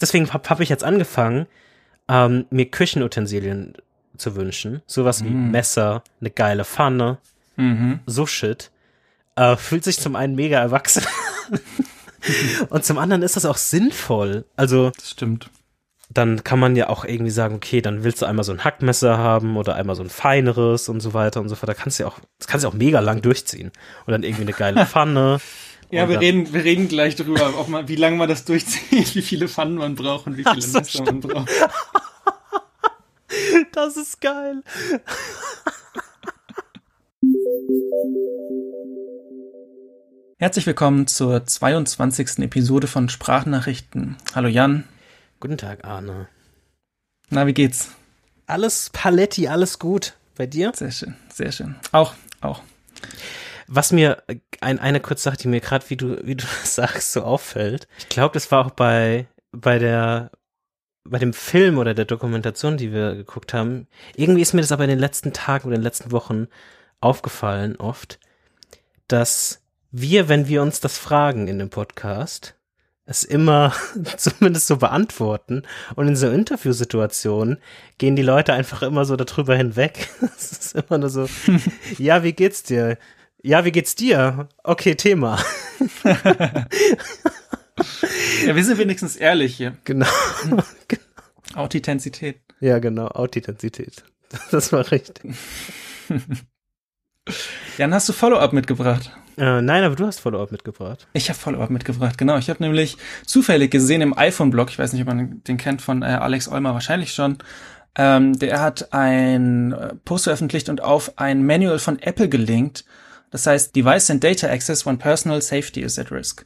deswegen habe hab ich jetzt angefangen, ähm, mir Küchenutensilien zu wünschen. Sowas wie Mm. Messer, eine geile Pfanne, Mhm. so shit. Äh, fühlt sich zum einen mega erwachsen und zum anderen ist das auch sinnvoll. Also Das stimmt. dann kann man ja auch irgendwie sagen, okay, dann willst du einmal so ein Hackmesser haben oder einmal so ein feineres und so weiter und so fort. Da kannst du ja auch, das kannst du auch mega lang durchziehen. Und dann irgendwie eine geile Pfanne. Ja, Und wir reden, wir reden gleich drüber, auch mal, wie lange man das durchzieht, wie viele Pfannen man braucht und wie viele so, Messer man braucht. Das ist geil. Herzlich willkommen zur 22. Episode von Sprachnachrichten. Hallo Jan. Guten Tag, Arne. Na, wie geht's? Alles Paletti, alles gut. Bei dir? Sehr schön, sehr schön. Auch, auch. Was mir, ein, eine kurze Sache, die mir gerade, wie du, wie du das sagst, so auffällt. Ich glaube, das war auch bei, bei der, bei dem Film oder der Dokumentation, die wir geguckt haben. Irgendwie ist mir das aber in den letzten Tagen oder in den letzten Wochen aufgefallen, oft, dass wir, wenn wir uns das fragen in dem Podcast, es immer zumindest so beantworten und in so Interviewsituationen gehen die Leute einfach immer so darüber hinweg. Es ist immer nur so, ja, wie geht's dir? Ja, wie geht's dir? Okay, Thema. Ja, wir sind wenigstens ehrlich hier. Genau. Authentizität. Ja, genau, Authentizität. Das war richtig. Jan, hast du Follow-up mitgebracht? Äh, nein, aber du hast Follow-up mitgebracht. Ich habe Follow-up mitgebracht, genau. Ich habe nämlich zufällig gesehen im iPhone-Blog, ich weiß nicht, ob man den kennt, von äh, Alex Olmer wahrscheinlich schon, ähm, der hat ein äh, Post veröffentlicht und auf ein Manual von Apple gelinkt. Das heißt, Device and Data Access when Personal Safety is at Risk.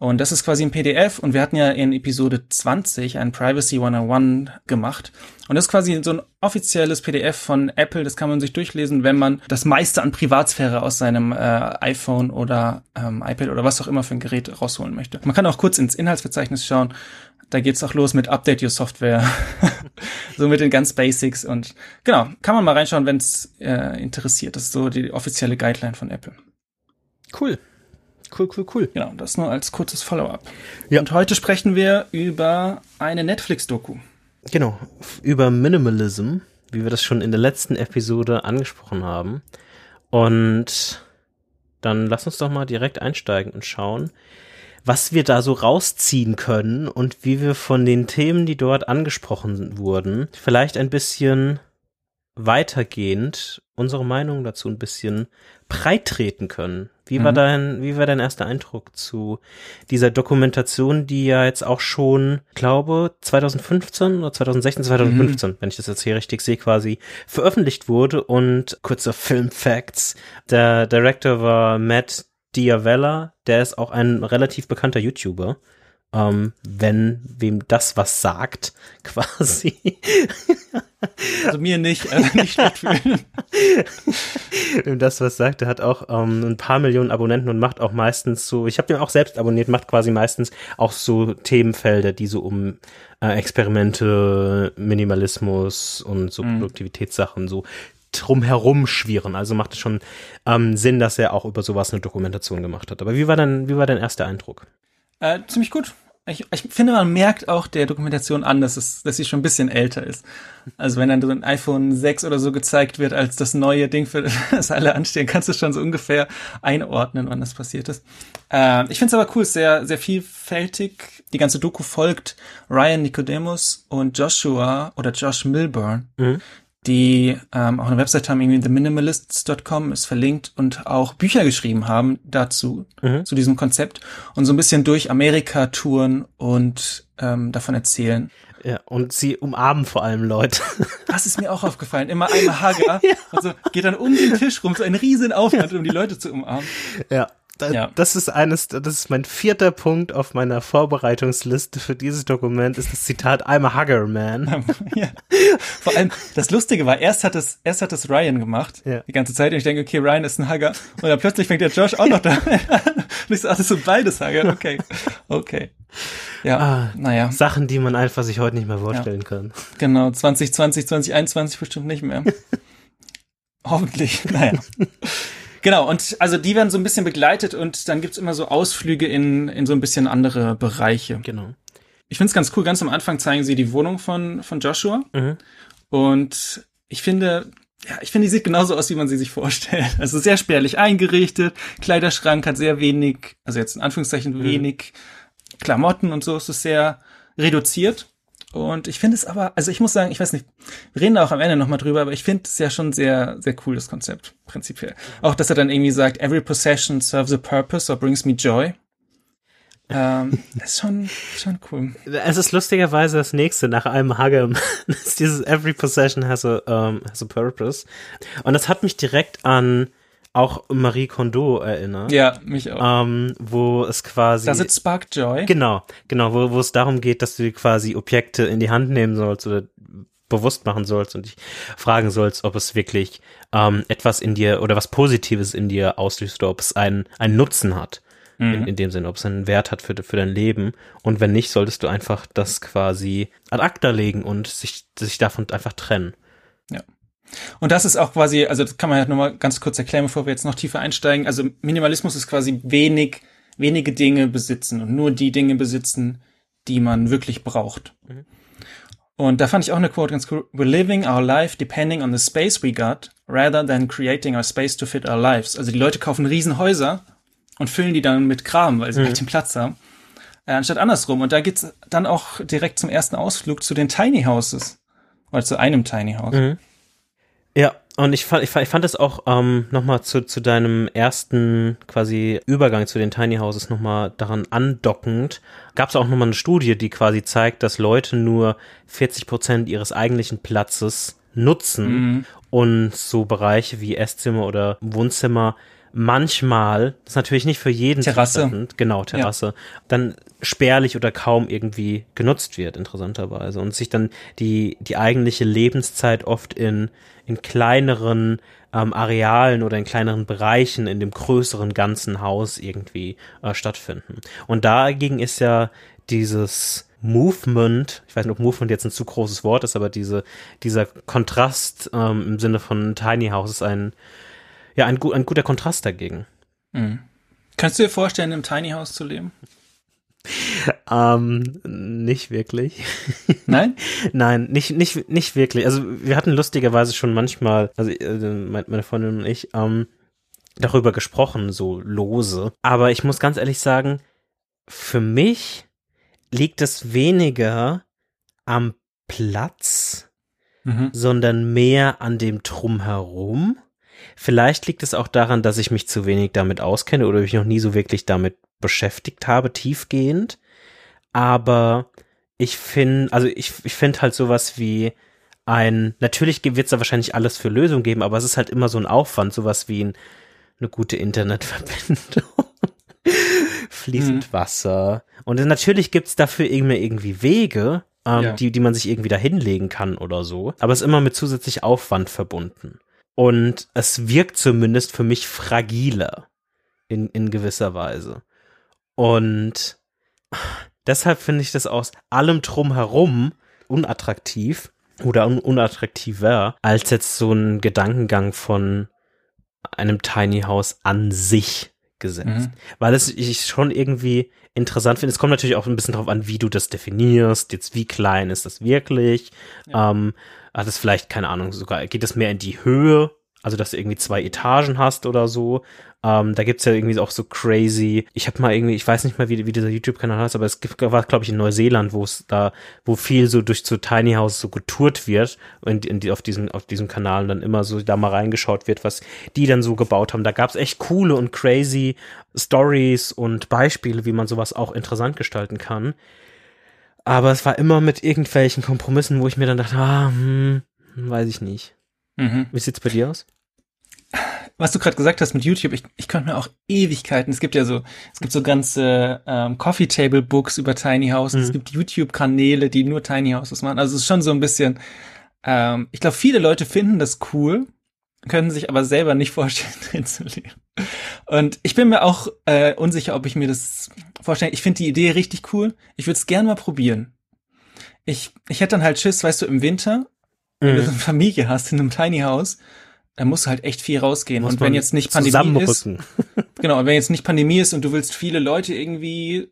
Und das ist quasi ein PDF und wir hatten ja in Episode 20 ein Privacy 101 gemacht. Und das ist quasi so ein offizielles PDF von Apple, das kann man sich durchlesen, wenn man das meiste an Privatsphäre aus seinem äh, iPhone oder ähm, iPad oder was auch immer für ein Gerät rausholen möchte. Man kann auch kurz ins Inhaltsverzeichnis schauen. Da geht's auch los mit Update Your Software. so mit den ganz Basics und genau, kann man mal reinschauen, wenn es äh, interessiert. Das ist so die offizielle Guideline von Apple. Cool. Cool, cool, cool. Genau, das nur als kurzes Follow-up. Ja. Und heute sprechen wir über eine Netflix-Doku. Genau, über Minimalism, wie wir das schon in der letzten Episode angesprochen haben. Und dann lass uns doch mal direkt einsteigen und schauen, was wir da so rausziehen können und wie wir von den Themen, die dort angesprochen wurden, vielleicht ein bisschen weitergehend unsere Meinung dazu ein bisschen breit treten können. Wie war Mhm. dein, wie war dein erster Eindruck zu dieser Dokumentation, die ja jetzt auch schon, glaube, 2015 oder 2016, 2015, wenn ich das jetzt hier richtig sehe, quasi veröffentlicht wurde und kurzer Film-Facts. Der Director war Matt Diavella, der ist auch ein relativ bekannter YouTuber. Ähm, wenn wem das was sagt, quasi. Also mir nicht, also nicht schlecht fühlen. wem das was sagt, der hat auch ähm, ein paar Millionen Abonnenten und macht auch meistens so, ich habe den auch selbst abonniert, macht quasi meistens auch so Themenfelder, die so um äh, Experimente, Minimalismus und so Mhm. Produktivitätssachen so drumherum schwirren. Also macht es schon ähm, Sinn, dass er auch über sowas eine Dokumentation gemacht hat. Aber wie war dein, wie war dein erster Eindruck? Äh, ziemlich gut. Ich, ich finde, man merkt auch der Dokumentation an, dass, es, dass sie schon ein bisschen älter ist. Also wenn dann so ein iPhone 6 oder so gezeigt wird als das neue Ding, für das alle anstehen, kannst du schon so ungefähr einordnen, wann das passiert ist. Äh, ich finde es aber cool, ist sehr, sehr vielfältig. Die ganze Doku folgt Ryan Nicodemus und Joshua oder Josh Milburn, Mhm. Die ähm, auch eine Website haben, irgendwie theminimalists.com ist verlinkt und auch Bücher geschrieben haben dazu, Mhm. zu diesem Konzept und so ein bisschen durch Amerika touren und ähm, davon erzählen. Ja, und sie umarmen vor allem Leute. Das ist mir auch aufgefallen. Immer einmal Hager. Also geht dann um den Tisch rum, so ein riesen Aufwand, um die Leute zu umarmen. Ja. Da, Ja. Das ist eines, das ist mein vierter Punkt auf meiner Vorbereitungsliste für dieses Dokument, ist das Zitat I'm a Hugger Man. ja. Vor allem, das Lustige war, erst hat es, erst hat es Ryan gemacht, Ja. die ganze Zeit, und ich denke, okay, Ryan ist ein Hugger. Und dann plötzlich fängt der Josh auch noch damit an. Und ich so, ach, das sind beides Hugger, okay. Okay. Ja, Ah. naja, Sachen, die man einfach sich heute nicht mehr vorstellen kann. genau, 2020, 2021 bestimmt nicht mehr. Hoffentlich, naja. Genau, und also die werden so ein bisschen begleitet und dann gibt's immer so Ausflüge in, in so ein bisschen andere Bereiche. Genau. ich finde es ganz cool. Ganz am Anfang zeigen sie die Wohnung von, von Joshua. Mhm. Und ich finde, ja, ich finde, die sieht genauso aus, wie man sie sich vorstellt. Also sehr spärlich eingerichtet. Kleiderschrank hat sehr wenig, also jetzt in Anführungszeichen mhm. wenig Klamotten und so. Es ist sehr reduziert. Und ich finde es aber, also ich muss sagen, ich weiß nicht, wir reden da auch am Ende nochmal drüber, aber ich finde es ja schon sehr, sehr cool, das Konzept, prinzipiell. Auch, dass er dann irgendwie sagt, every possession serves a purpose or brings me joy. ähm, das ist schon, schon cool. Es ist lustigerweise das nächste nach einem Hagem. dieses every possession has a, um, has a purpose. Und das hat mich direkt an auch Marie Kondo erinnert. Ja, mich auch. Ähm, wo es quasi. Das ist Spark Joy. Genau, genau, wo, wo es darum geht, dass du quasi Objekte in die Hand nehmen sollst oder bewusst machen sollst und dich fragen sollst, ob es wirklich ähm, etwas in dir oder was Positives in dir auslöst oder ob es einen, einen Nutzen hat. Mhm. In, in dem Sinne, ob es einen Wert hat für, für dein Leben. Und wenn nicht, solltest du einfach das quasi ad acta legen und sich, sich davon einfach trennen. Und das ist auch quasi, also das kann man halt nochmal ganz kurz erklären, bevor wir jetzt noch tiefer einsteigen. Also Minimalismus ist quasi wenig, wenige Dinge besitzen und nur die Dinge besitzen, die man wirklich braucht. Mhm. Und da fand ich auch eine Quote ganz cool. We're living our life depending on the space we got, rather than creating our space to fit our lives. Also die Leute kaufen Riesenhäuser und füllen die dann mit Kram, weil sie mhm. nicht den Platz haben. Äh, anstatt andersrum. Und da geht's dann auch direkt zum ersten Ausflug zu den Tiny Houses. Oder zu einem Tiny House. Mhm. Ja, und ich fand, ich fand, ich fand es auch ähm, nochmal zu, zu deinem ersten quasi Übergang zu den Tiny Houses nochmal daran andockend. Gab es auch nochmal eine Studie, die quasi zeigt, dass Leute nur 40 Prozent ihres eigentlichen Platzes nutzen mhm. und so Bereiche wie Esszimmer oder Wohnzimmer manchmal, das ist natürlich nicht für jeden Terrasse, genau, Terrasse, ja. dann spärlich oder kaum irgendwie genutzt wird, interessanterweise. Und sich dann die, die eigentliche Lebenszeit oft in, in kleineren ähm, Arealen oder in kleineren Bereichen in dem größeren ganzen Haus irgendwie äh, stattfinden. Und dagegen ist ja dieses Movement, ich weiß nicht, ob Movement jetzt ein zu großes Wort ist, aber diese, dieser Kontrast ähm, im Sinne von Tiny House ist ein, ja, ein, ein guter Kontrast dagegen. Mhm. Kannst du dir vorstellen, im Tiny House zu leben? Ähm, nicht wirklich. Nein? Nein, nicht, nicht, nicht wirklich. Also wir hatten lustigerweise schon manchmal, also äh, meine Freundin und ich, ähm, darüber gesprochen, so lose. Aber ich muss ganz ehrlich sagen, für mich liegt es weniger am Platz, mhm. sondern mehr an dem Drumherum. Vielleicht liegt es auch daran, dass ich mich zu wenig damit auskenne oder ich noch nie so wirklich damit beschäftigt habe, tiefgehend. Aber ich finde, also ich, ich finde halt sowas wie ein, natürlich wird es da wahrscheinlich alles für Lösungen geben, aber es ist halt immer so ein Aufwand, sowas wie ein, eine gute Internetverbindung. Fließend hm. Wasser. Und natürlich gibt's dafür irgendwie, irgendwie Wege, ähm, ja. die, die man sich irgendwie da hinlegen kann oder so. Aber es ist immer mit zusätzlich Aufwand verbunden. Und es wirkt zumindest für mich fragiler in, in gewisser Weise. Und deshalb finde ich das aus allem drumherum unattraktiv oder un unattraktiver als jetzt so ein Gedankengang von einem Tiny House an sich gesetzt. Mhm. Weil es ich schon irgendwie interessant finde. Es kommt natürlich auch ein bisschen drauf an, wie du das definierst. Jetzt, wie klein ist das wirklich? Ja. Ähm, hat es vielleicht, keine Ahnung, sogar, geht es mehr in die Höhe also dass du irgendwie zwei Etagen hast oder so. Ähm, da gibt's ja irgendwie auch so crazy. Ich habe mal irgendwie, ich weiß nicht mal, wie, wie dieser YouTube-Kanal heißt, aber es gibt, war, glaube ich, in Neuseeland, wo es da, wo viel so durch so Tiny House so getourt wird in, in die, auf diesem, auf diesem Kanal und dann immer so da mal reingeschaut wird, was die dann so gebaut haben. Da gab's echt coole und crazy Stories und Beispiele, wie man sowas auch interessant gestalten kann. Aber es war immer mit irgendwelchen Kompromissen, wo ich mir dann dachte, ah, hm, weiß ich nicht. Mhm. Wie sieht's bei dir aus? Was du gerade gesagt hast mit YouTube, ich, ich könnte mir auch Ewigkeiten, es gibt ja so, es gibt so ganze ähm, Coffee Table Books über Tiny Houses, mhm. es gibt YouTube-Kanäle, die nur Tiny Houses machen. Also es ist schon so ein bisschen, ähm, ich glaube, viele Leute finden das cool, können sich aber selber nicht vorstellen, drin zu leben. Und ich bin mir auch äh, unsicher, ob ich mir das vorstelle. Ich finde die Idee richtig cool. Ich würde es gern mal probieren. Ich, ich hätte dann halt Schiss, weißt du, im Winter wenn du mhm. so eine Familie hast in einem Tiny House, dann musst du halt echt viel rausgehen. Muss und wenn jetzt nicht Pandemie ist, genau, und wenn jetzt nicht Pandemie ist und du willst viele Leute irgendwie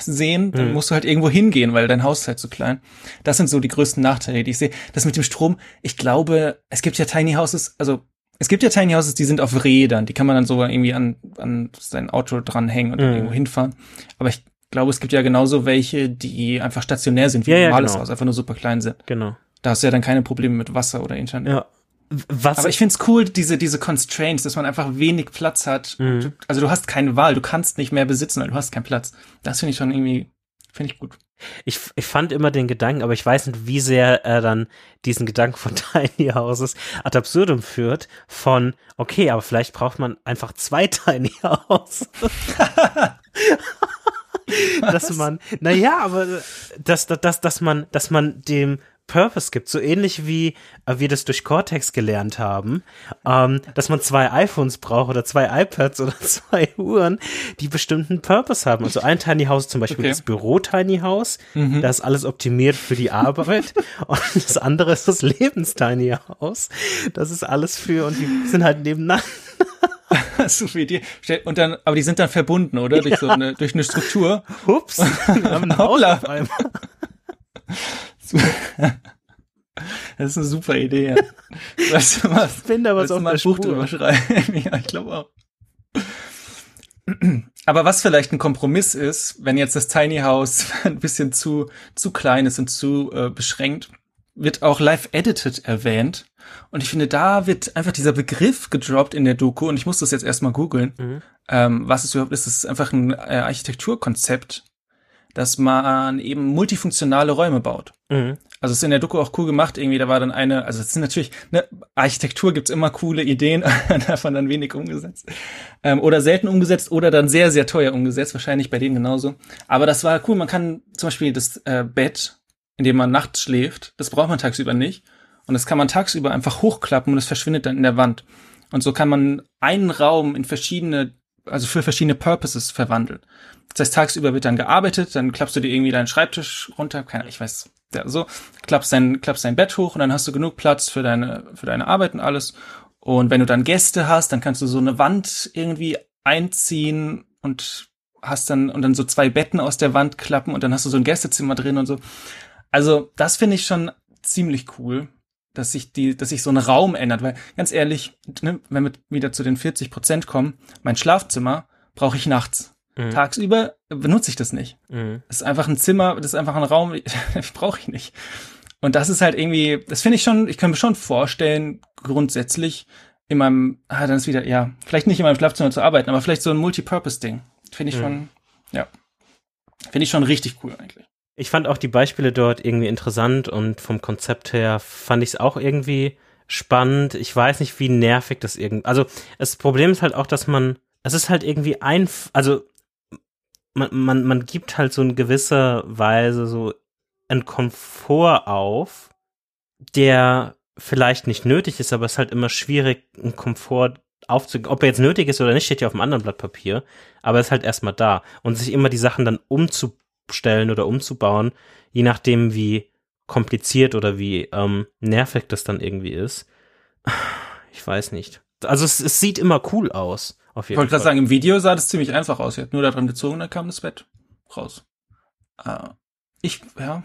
sehen, dann mhm. musst du halt irgendwo hingehen, weil dein Haus ist halt zu klein. Das sind so die größten Nachteile, die ich sehe. Das mit dem Strom, ich glaube, es gibt ja Tiny Houses, also es gibt ja Tiny Houses, die sind auf Rädern, die kann man dann so irgendwie an, an sein Auto dranhängen und mhm. irgendwo hinfahren. Aber ich glaube, es gibt ja genauso welche, die einfach stationär sind, wie ja, ein normales genau. Haus, einfach nur super klein sind. Genau. Da hast du ja dann keine Probleme mit Wasser oder Internet. Ja. Was Aber ich find's cool, diese, diese Constraints, dass man einfach wenig Platz hat. Mhm. Also du hast keine Wahl, du kannst nicht mehr besitzen, weil du hast keinen Platz. Das finde ich schon irgendwie, finde ich gut. Ich, ich fand immer den Gedanken, aber ich weiß nicht, wie sehr er dann diesen Gedanken von Tiny Houses ad absurdum führt, von, okay, aber vielleicht braucht man einfach zwei Tiny Houses. dass man, naja, aber dass, dass, dass man, dass man dem Purpose gibt, so ähnlich wie äh, wir das durch Cortex gelernt haben, ähm, dass man zwei iPhones braucht oder zwei iPads oder zwei Uhren, die bestimmten Purpose haben. Also ein Tiny House zum Beispiel okay. das Büro Tiny House, mhm. da ist alles optimiert für die Arbeit und das andere ist das Lebens Tiny House, das ist alles für und die sind halt nebeneinander. so viel die, und dann, aber die sind dann verbunden, oder? Durch ja. so eine, durch eine Struktur. Ups, wir haben einen einmal. Das ist eine super Idee. Weißt du was? Ich finde aber so mal ein Buch drüber schreiben. ja, ich glaube auch. Aber was vielleicht ein Kompromiss ist, wenn jetzt das Tiny House ein bisschen zu, zu klein ist und zu äh, beschränkt, wird auch live edited erwähnt. Und ich finde, da wird einfach dieser Begriff gedroppt in der Doku und ich muss das jetzt erstmal googeln. Mhm. Ähm, was es überhaupt ist, es ist einfach ein äh, Architekturkonzept, dass man eben multifunktionale Räume baut. Mhm. Also es ist in der Doku auch cool gemacht, irgendwie, da war dann eine, also es sind natürlich, ne, Architektur gibt's immer coole Ideen, davon dann wenig umgesetzt. Ähm, oder selten umgesetzt oder dann sehr, sehr teuer umgesetzt, wahrscheinlich bei denen genauso. Aber das war cool, man kann zum Beispiel das äh, Bett, in dem man nachts schläft, das braucht man tagsüber nicht. Und das kann man tagsüber einfach hochklappen und es verschwindet dann in der Wand. Und so kann man einen Raum in verschiedene also für verschiedene Purposes verwandeln. Das heißt, tagsüber wird dann gearbeitet, dann klappst du dir irgendwie deinen Schreibtisch runter, keine, ich weiß, ja, so, klappst dein, klappst dein Bett hoch und dann hast du genug Platz für deine, für deine Arbeit und alles. Und wenn du dann Gäste hast, dann kannst du so eine Wand irgendwie einziehen und hast dann, und dann so zwei Betten aus der Wand klappen und dann hast du so ein Gästezimmer drin und so. Also, das finde ich schon ziemlich cool dass sich die, dass sich so ein Raum ändert, weil ganz ehrlich, ne, wenn wir wieder zu den 40 Prozent kommen, mein Schlafzimmer brauche ich nachts. Mhm. Tagsüber benutze ich das nicht. Mhm. Das ist einfach ein Zimmer, das ist einfach ein Raum, brauche ich nicht. Und das ist halt irgendwie, das finde ich schon, ich kann mir schon vorstellen, grundsätzlich in meinem, ah, dann ist wieder, ja, vielleicht nicht in meinem Schlafzimmer zu arbeiten, aber vielleicht so ein Multipurpose-Ding. Finde ich mhm. schon, ja, finde ich schon richtig cool eigentlich. Ich fand auch die Beispiele dort irgendwie interessant und vom Konzept her fand ich es auch irgendwie spannend. Ich weiß nicht, wie nervig das irgendwie. Also das Problem ist halt auch, dass man, es ist halt irgendwie ein, also man, man, man gibt halt so in gewisser Weise so einen Komfort auf, der vielleicht nicht nötig ist, aber es ist halt immer schwierig, einen Komfort aufzugeben. Ob er jetzt nötig ist oder nicht, steht ja auf einem anderen Blatt Papier, aber er ist halt erstmal da. Und sich immer die Sachen dann umzu umzustellen oder umzubauen, je nachdem, wie kompliziert oder wie ähm, nervig das dann irgendwie ist. Ich weiß nicht. Also es, es sieht immer cool aus. Auf jeden ich wollte gerade sagen, im Video sah das ziemlich einfach aus. Er hat nur da dran gezogen, dann kam das Bett raus. Äh, ich, ja.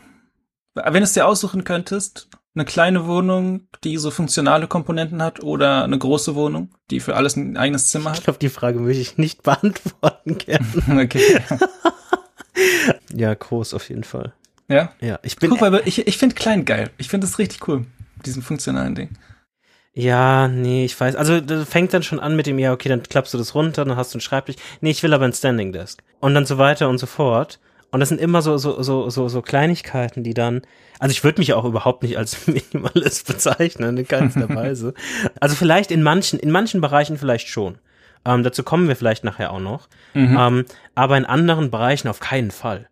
Wenn du es dir aussuchen könntest, eine kleine Wohnung, die so funktionale Komponenten hat, oder eine große Wohnung, die für alles ein eigenes Zimmer hat? Ich glaube, die Frage möchte ich nicht beantworten gerne. okay. ja, groß auf jeden Fall. Ja? Ja, ich bin. Guck mal, ich, ich finde klein geil. Ich finde das richtig cool, diesen funktionalen Ding. Ja, nee, ich weiß. Also das fängt dann schon an mit dem, ja, okay, dann klappst du das runter, dann hast du einen Schreibtisch. Nee, ich will aber ein Standing Desk. Und dann so weiter und so fort. Und das sind immer so, so, so, so, so Kleinigkeiten, die dann, also ich würde mich auch überhaupt nicht als Minimalist bezeichnen, in keinster Weise. Also vielleicht in manchen, in manchen Bereichen vielleicht schon. Ähm, dazu kommen wir vielleicht nachher auch noch. Mhm. Ähm, aber in anderen Bereichen auf keinen Fall.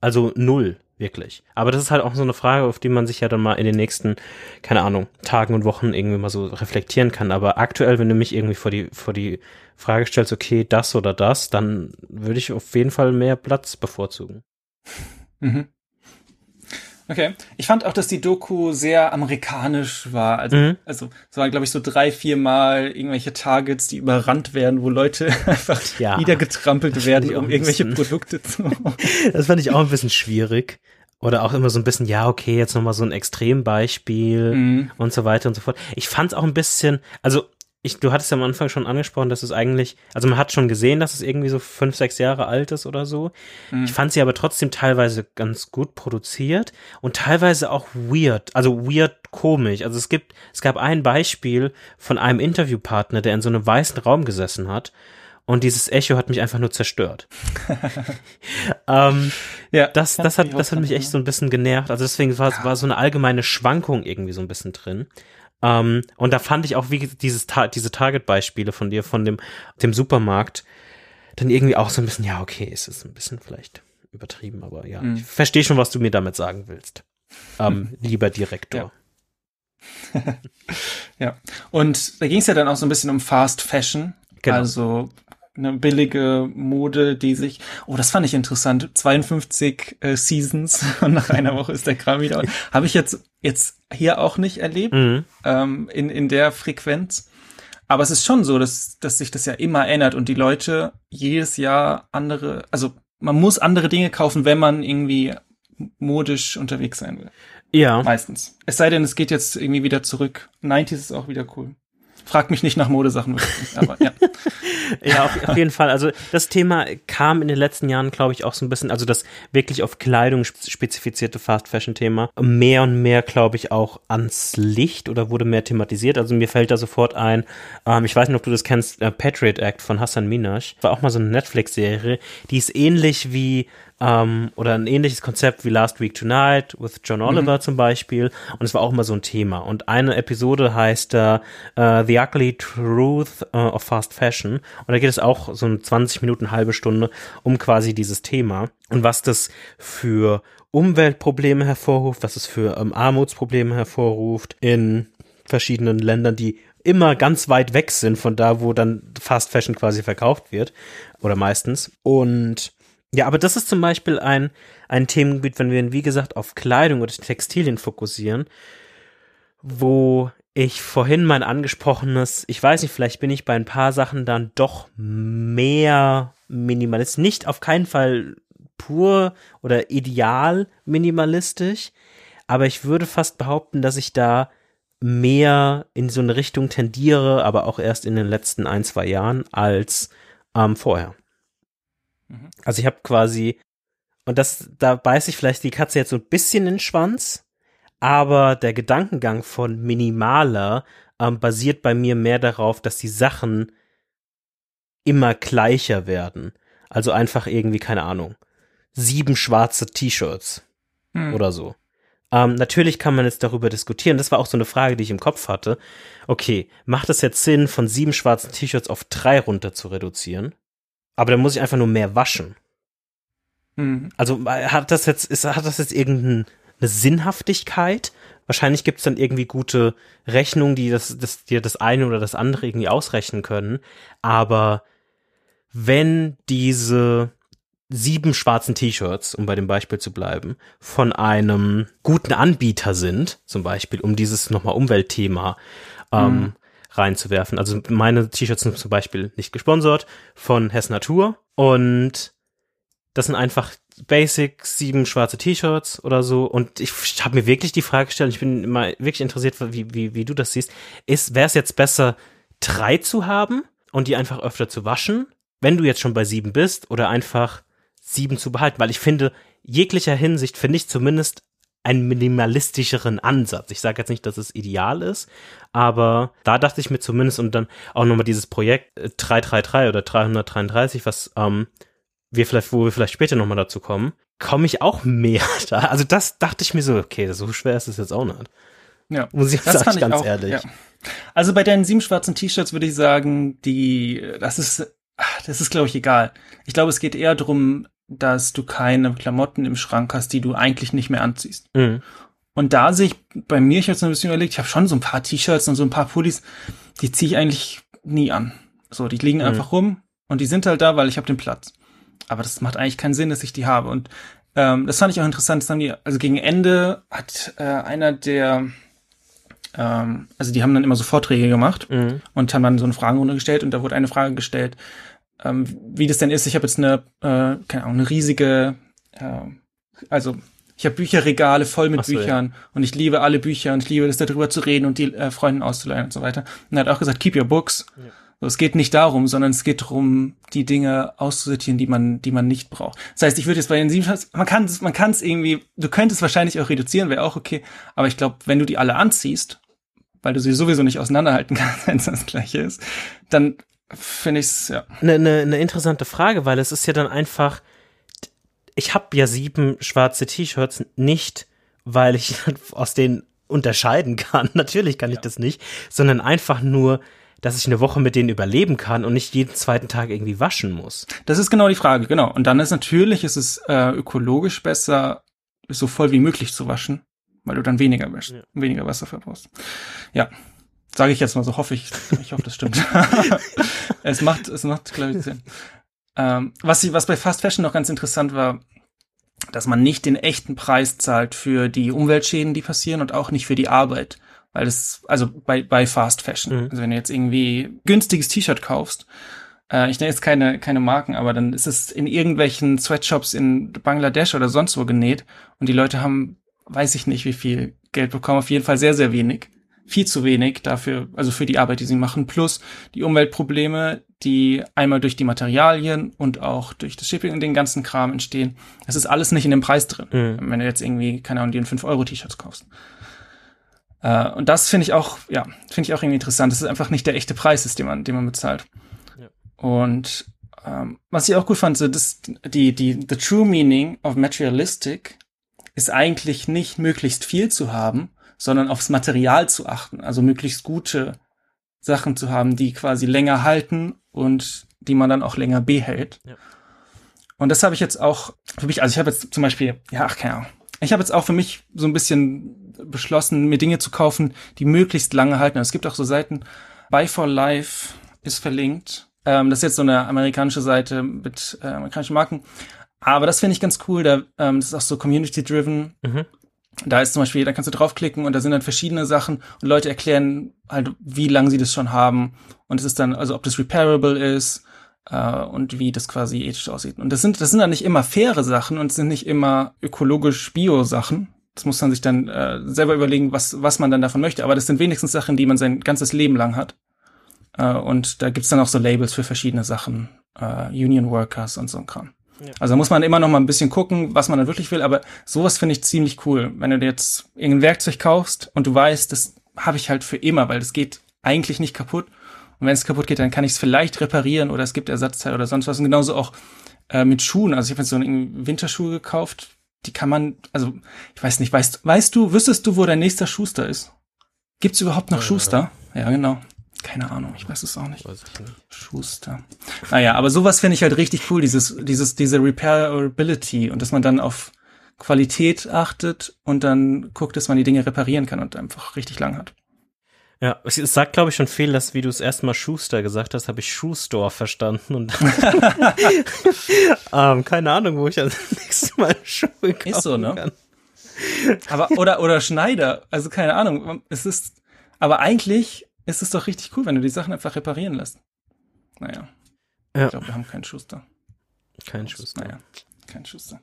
Also null, wirklich. Aber das ist halt auch so eine Frage, auf die man sich ja dann mal in den nächsten, keine Ahnung, Tagen und Wochen irgendwie mal so reflektieren kann. Aber aktuell, wenn du mich irgendwie vor die, vor die Frage stellst, okay, das oder das, dann würde ich auf jeden Fall mehr Platz bevorzugen. Mhm. Okay. Ich fand auch, dass die Doku sehr amerikanisch war. Also, mhm. also es waren, glaube ich, so drei, vier Mal irgendwelche Targets, die überrannt werden, wo Leute einfach ja, niedergetrampelt werden, um irgendwelche Produkte zu. das fand ich auch ein bisschen schwierig. Oder auch immer so ein bisschen, ja, okay, jetzt nochmal so ein Extrembeispiel mhm. und so weiter und so fort. Ich fand es auch ein bisschen, also ich, du hattest ja am Anfang schon angesprochen, dass es eigentlich, also man hat schon gesehen, dass es irgendwie so fünf, sechs Jahre alt ist oder so. Mhm. Ich fand sie aber trotzdem teilweise ganz gut produziert und teilweise auch weird, also weird komisch. Also es gibt, es gab ein Beispiel von einem Interviewpartner, der in so einem weißen Raum gesessen hat und dieses Echo hat mich einfach nur zerstört. ähm, ja, das, das hat, das hat mich echt so ein bisschen genervt. Also deswegen war, war so eine allgemeine Schwankung irgendwie so ein bisschen drin. Ähm, und da fand ich auch, wie dieses, diese Target-Beispiele von dir, von dem, dem Supermarkt, dann irgendwie auch so ein bisschen, ja, okay, es ist ein bisschen vielleicht übertrieben, aber ja, mhm. ich verstehe schon, was du mir damit sagen willst. Ähm, lieber Direktor. Ja. ja. Und da ging es ja dann auch so ein bisschen um Fast Fashion. Genau. Also eine billige Mode, die sich, oh, das fand ich interessant, 52 äh, Seasons und nach einer Woche ist der Kram wieder. Habe ich jetzt jetzt hier auch nicht erlebt mhm. ähm, in in der Frequenz. Aber es ist schon so, dass dass sich das ja immer ändert und die Leute jedes Jahr andere, also man muss andere Dinge kaufen, wenn man irgendwie modisch unterwegs sein will. Ja. Meistens. Es sei denn, es geht jetzt irgendwie wieder zurück. 90s ist auch wieder cool. Frag mich nicht nach Modesachen, aber ja. ja, auf, auf, jeden Fall. Also das Thema kam in den letzten Jahren, glaube ich, auch so ein bisschen, also das wirklich auf Kleidung spezifizierte Fast Fashion Thema, mehr und mehr, glaube ich, auch ans Licht oder wurde mehr thematisiert. Also mir fällt da sofort ein, ähm, ich weiß nicht, ob du das kennst, äh, Patriot Act von Hassan Minaj. War auch mal so eine Netflix-Serie, die ist ähnlich wie ähm, oder ein ähnliches Konzept wie Last Week Tonight with John mhm. Oliver mhm. zum Beispiel. Und es war auch immer so ein Thema. Und eine Episode heißt äh, uh, The Ugly Truth uh, of Fast Fashion. Und da geht es auch so ein 20 Minuten, halbe Stunde um quasi dieses Thema und was das für Umweltprobleme hervorruft, was es für ähm, Armutsprobleme hervorruft in verschiedenen Ländern, die immer ganz weit weg sind von da, wo dann Fast Fashion quasi verkauft wird. Oder meistens. Und ja, aber das ist zum Beispiel ein, ein Themengebiet, wenn wir, wie gesagt, auf Kleidung oder Textilien fokussieren, wo ich vorhin mein angesprochenes, ich weiß nicht, vielleicht bin ich bei ein paar Sachen dann doch mehr Minimalist, nicht auf keinen Fall pur oder ideal minimalistisch, aber ich würde fast behaupten, dass ich da mehr in so eine Richtung tendiere, aber auch erst in den letzten ein, zwei Jahren als ähm, vorher. Mhm. Also ich habe quasi, und das, da beißt sich vielleicht die Katze jetzt so ein bisschen in den Schwanz, aber der Gedankengang von minimaler ähm, basiert bei mir mehr darauf, dass die Sachen immer gleicher werden. Also einfach irgendwie, keine Ahnung, sieben schwarze T-Shirts hm. oder so. Ähm, natürlich kann man jetzt darüber diskutieren. Das war auch so eine Frage, die ich im Kopf hatte. Okay, macht es jetzt Sinn, von sieben schwarzen T-Shirts auf drei runter zu reduzieren? Aber dann muss ich einfach nur mehr waschen. Mhm. Also äh, hat das jetzt, ist, hat das jetzt irgendeine Sinnhaftigkeit? Wahrscheinlich gibt es dann irgendwie gute Rechnungen, die das, das, dir das eine oder das andere irgendwie ausrechnen können. Aber wenn diese sieben schwarzen T-Shirts, um bei dem Beispiel zu bleiben, von einem guten Anbieter sind, zum Beispiel, um dieses nochmal Umweltthema ähm, mhm reinzuwerfen. Also meine T-Shirts sind zum Beispiel nicht gesponsert von Hess Natur und das sind einfach Basic sieben schwarze T-Shirts oder so. Und ich habe mir wirklich die Frage gestellt, ich bin immer wirklich interessiert, wie, wie, wie du das siehst. Ist, wäre es jetzt besser, drei zu haben und die einfach öfter zu waschen, wenn du jetzt schon bei sieben bist, oder einfach sieben zu behalten? Weil ich finde, jeglicher Hinsicht finde ich zumindest einen minimalistischeren Ansatz. Ich sage jetzt nicht, dass es ideal ist, aber da dachte ich mir zumindest und dann auch nochmal dieses Projekt 333 äh, oder 333, was ähm, wir vielleicht, wo wir vielleicht später nochmal dazu kommen, komme ich auch mehr da. Also das dachte ich mir so, okay, so schwer ist es jetzt auch nicht. Ja, muss ich das sagen, ganz auch, ehrlich. Ja. Also bei deinen sieben schwarzen T-Shirts würde ich sagen, die, das ist, das ist glaube ich egal. Ich glaube, es geht eher darum, dass du keine Klamotten im Schrank hast, die du eigentlich nicht mehr anziehst. Mhm. Und da sehe ich bei mir, ich habe so ein bisschen überlegt, ich habe schon so ein paar T-Shirts und so ein paar Pullis, die ziehe ich eigentlich nie an. So, die liegen mhm. einfach rum und die sind halt da, weil ich habe den Platz. Aber das macht eigentlich keinen Sinn, dass ich die habe. Und ähm, das fand ich auch interessant. Das haben die, also gegen Ende hat äh, einer der, ähm, also die haben dann immer so Vorträge gemacht Mhm. und haben dann so eine Fragerunde gestellt und da wurde eine Frage gestellt, ähm, wie das denn ist. Ich habe jetzt eine, äh, keine Ahnung, eine riesige, äh, also ich habe Bücherregale voll mit so, ja. Büchern und ich liebe alle Bücher und ich liebe es darüber zu reden und die äh, Freunden auszuleihen und so weiter. Und er hat auch gesagt, keep your books. Ja. So, es geht nicht darum, sondern es geht darum, die Dinge auszusortieren, die man, die man nicht braucht. Das heißt, ich würde jetzt bei den sieben, Schatz- man kann es, man kann es irgendwie, du könntest wahrscheinlich auch reduzieren, wäre auch okay. Aber ich glaube, wenn du die alle anziehst, weil du sie sowieso nicht auseinanderhalten kannst, wenn es das gleiche ist, dann finde ich es, ja. Eine ne, ne interessante Frage, weil es ist ja dann einfach, ich habe ja sieben schwarze T-Shirts nicht, weil ich aus denen unterscheiden kann. Natürlich kann ich das nicht, sondern einfach nur, dass ich eine Woche mit denen überleben kann und nicht jeden zweiten Tag irgendwie waschen muss. Das ist genau die Frage, genau. Und dann ist natürlich, ist es äh, ökologisch besser, so voll wie möglich zu waschen, weil du dann weniger wäschst, Ja. weniger Wasser verbrauchst. Ja. Sage ich jetzt mal so, hoffe ich. Ich hoffe, das stimmt. es macht, es macht, glaube ich, Sinn. Ähm, was, ich, was bei Fast Fashion noch ganz interessant war, dass man nicht den echten Preis zahlt für die Umweltschäden, die passieren und auch nicht für die Arbeit. Weil das, also bei, bei Fast Fashion. Mhm. Also wenn du jetzt irgendwie günstiges T-Shirt kaufst, äh, ich nenne jetzt keine, keine Marken, aber dann ist es in irgendwelchen Sweatshops in Bangladesch oder sonst wo genäht und die Leute haben, weiß ich nicht, wie viel Geld bekommen, auf jeden Fall sehr, sehr wenig. Viel zu wenig dafür, also für die Arbeit, die sie machen, plus die Umweltprobleme, die einmal durch die Materialien und auch durch das Shipping und den ganzen Kram entstehen. Das ist alles nicht in dem Preis drin, Mhm. wenn du jetzt irgendwie, keine Ahnung, dir ein 5-Euro-T-Shirts kaufst. Äh, und das finde ich auch, ja, finde ich auch irgendwie interessant. Das ist einfach nicht der echte Preis, ist, den man, den man bezahlt. Ja. Und ähm, was ich auch gut fand, so das, die, die, the true meaning of materialistic ist eigentlich nicht möglichst viel zu haben, sondern aufs Material zu achten. Also möglichst gute Sachen zu haben, die quasi länger halten und die man dann auch länger behält. Ja. Und das habe ich jetzt auch für mich, also ich habe jetzt zum Beispiel, ja, ach, keine Ahnung. Ich habe jetzt auch für mich so ein bisschen beschlossen, mir Dinge zu kaufen, die möglichst lange halten. Es gibt auch so Seiten, Buy for Life ist verlinkt. Ähm, das ist jetzt so eine amerikanische Seite mit äh, amerikanischen Marken. Aber das finde ich ganz cool. Da, ähm, das ist auch so community-driven. Mhm. Da ist zum Beispiel, da kannst du draufklicken und da sind dann verschiedene Sachen und Leute erklären halt, wie lange sie das schon haben. Und es ist dann, also ob das repairable ist äh, und wie das quasi ethisch aussieht. Und das sind, das sind dann nicht immer faire Sachen und sind nicht immer ökologisch Bio-Sachen. Das muss man sich dann äh, selber überlegen, was, was man dann davon möchte. Aber das sind wenigstens Sachen, die man sein ganzes Leben lang hat. Äh, und da gibt's dann auch so Labels für verschiedene Sachen, äh, Union Workers und so ein Kram. Ja. Also muss man immer noch mal ein bisschen gucken, was man dann wirklich will. Aber sowas finde ich ziemlich cool. Wenn du dir jetzt irgendein Werkzeug kaufst und du weißt, das habe ich halt für immer, weil das geht eigentlich nicht kaputt. Und wenn es kaputt geht, dann kann ich es vielleicht reparieren oder es gibt Ersatzteile oder sonst was. Und genauso auch äh, mit Schuhen. Also ich habe jetzt so eine Winterschuhe gekauft. Die kann man, also ich weiß nicht, weißt, weißt du, wüsstest du, wo dein nächster Schuster ist? Gibt's überhaupt noch Äh. Schuster? Ja, genau. Keine Ahnung, ich weiß es auch nicht. Schuster. Naja, aber sowas finde ich halt richtig cool, dieses, dieses, diese Repairability und dass man dann auf Qualität achtet und dann guckt, dass man die Dinge reparieren kann und einfach richtig lang hat. Ja, es sagt, glaube ich, schon viel, dass, wie du es erstmal Schuster gesagt hast, habe ich Schuhstore verstanden und ähm, keine Ahnung, wo ich als nächstes Mal Schuhe kaufen Ist so, ne? kann. Aber, oder, oder Schneider, also keine Ahnung. Es ist, aber eigentlich ist es doch richtig cool, wenn du die Sachen einfach reparieren lässt. Naja. Ja. Ich glaube, wir haben keinen Schuster. Kein Schuster. Naja, kein Schuster.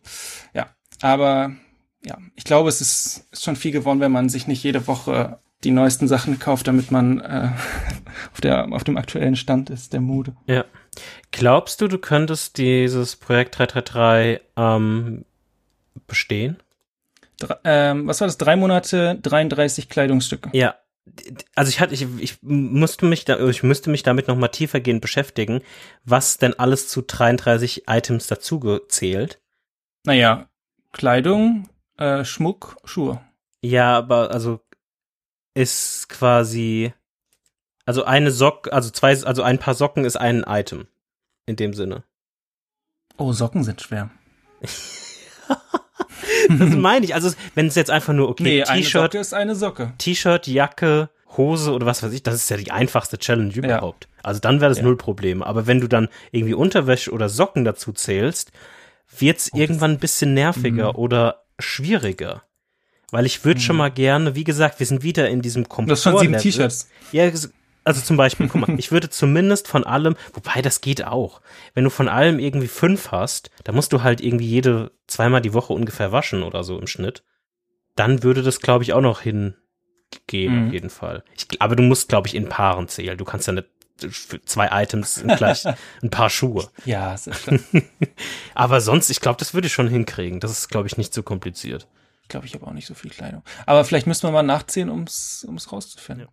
Ja, aber ja, ich glaube, es ist, ist schon viel geworden, wenn man sich nicht jede Woche die neuesten Sachen kauft, damit man äh, auf, der, auf dem aktuellen Stand ist, der Mode. Ja. Glaubst du, du könntest dieses Projekt 333 ähm, bestehen? Dre ähm, was war das? Drei Monate, 33 Kleidungsstücke. Ja. Also ich hatte, ich, ich musste mich da, ich müsste mich damit noch mal tiefergehend beschäftigen, was denn alles zu 33 Items dazugezählt. Naja, Kleidung, äh, Schmuck, Schuhe. Ja, aber also ist quasi, also eine Sock, also zwei, also ein paar Socken ist ein Item. In dem Sinne. Oh, Socken sind schwer. Das meine ich. Also wenn es jetzt einfach nur, okay, Nee, T-Shirt, ist eine Socke. T-Shirt, Jacke, Hose oder was weiß ich, das ist ja die einfachste Challenge überhaupt. Also dann wäre das Ja. null Problem. Aber wenn du dann irgendwie Unterwäsche oder Socken dazu zählst, wird's irgendwann ein bisschen nerviger Mhm. oder schwieriger. Weil ich würde schon mal gerne, wie gesagt, wir sind wieder in diesem Komfort. Du hast schon sieben T-Shirts. Ja, also zum Beispiel, guck mal, ich würde zumindest von allem, wobei das geht auch. Wenn du von allem irgendwie fünf hast, dann musst du halt irgendwie jede zweimal die Woche ungefähr waschen oder so im Schnitt. Dann würde das, glaube ich, auch noch hingehen, Mhm. auf jeden Fall. Ich, aber du musst, glaube ich, in Paaren zählen. Du kannst ja nicht für zwei Items sind gleich ein paar Schuhe. Ja. Aber sonst, ich glaube, das würde ich schon hinkriegen. Das ist, glaube ich, nicht so kompliziert. Ich glaube, ich habe auch nicht so viel Kleidung. Aber vielleicht müssen wir mal nachziehen, ums ums rauszufinden.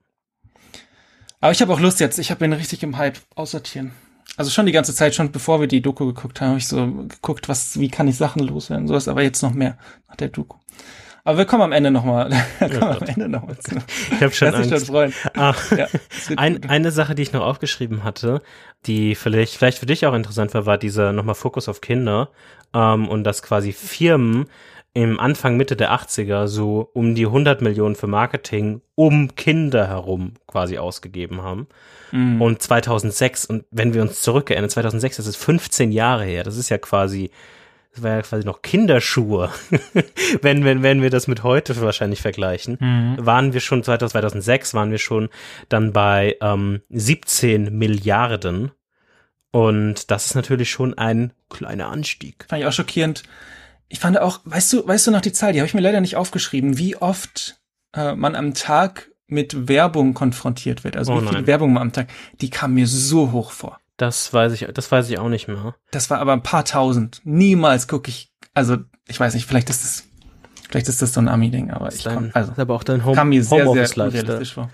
Aber ich habe auch Lust jetzt. Ich habe ihn richtig im Hype aussortieren. Also schon die ganze Zeit, schon bevor wir die Doku geguckt haben, habe ich so geguckt, was, wie kann ich Sachen loswerden, sowas, aber jetzt noch mehr nach der Doku. Aber wir kommen am Ende nochmal, kommen am Ende noch mal zu. Ich habe schon Lass dich schon Angst. freuen. Ah. Ja, Ein, eine Sache, die ich noch aufgeschrieben hatte, die vielleicht, vielleicht für dich auch interessant war, war dieser nochmal Fokus auf Kinder ähm, und dass quasi Firmen im Anfang, Mitte der 80er so um die 100 Millionen für Marketing um Kinder herum quasi ausgegeben haben. Mhm. Und 2006, und wenn wir uns zurückerinnern, 2006, das ist 15 Jahre her, das ist ja quasi, das war ja quasi noch Kinderschuhe, wenn, wenn, wenn wir das mit heute wahrscheinlich vergleichen Mhm. waren wir schon 2006 waren wir schon dann bei ähm, 17 Milliarden und das ist natürlich schon ein kleiner Anstieg. Fand ich auch schockierend. Ich fand auch, weißt du, weißt du noch die Zahl, die habe ich mir leider nicht aufgeschrieben, wie oft äh, man am Tag mit Werbung konfrontiert wird. Also Oh wie viel nein. Werbung man am Tag, die kam mir so hoch vor. Das weiß ich, das weiß ich auch nicht mehr. Das war aber ein paar tausend. Niemals gucke ich, also ich weiß nicht, vielleicht ist das, vielleicht ist das so ein Ami-Ding, aber Das ich dein, komm, also ist aber auch dein Home, kam mir sehr, sehr Homeoffice-Lifestyle. unrealistisch vor.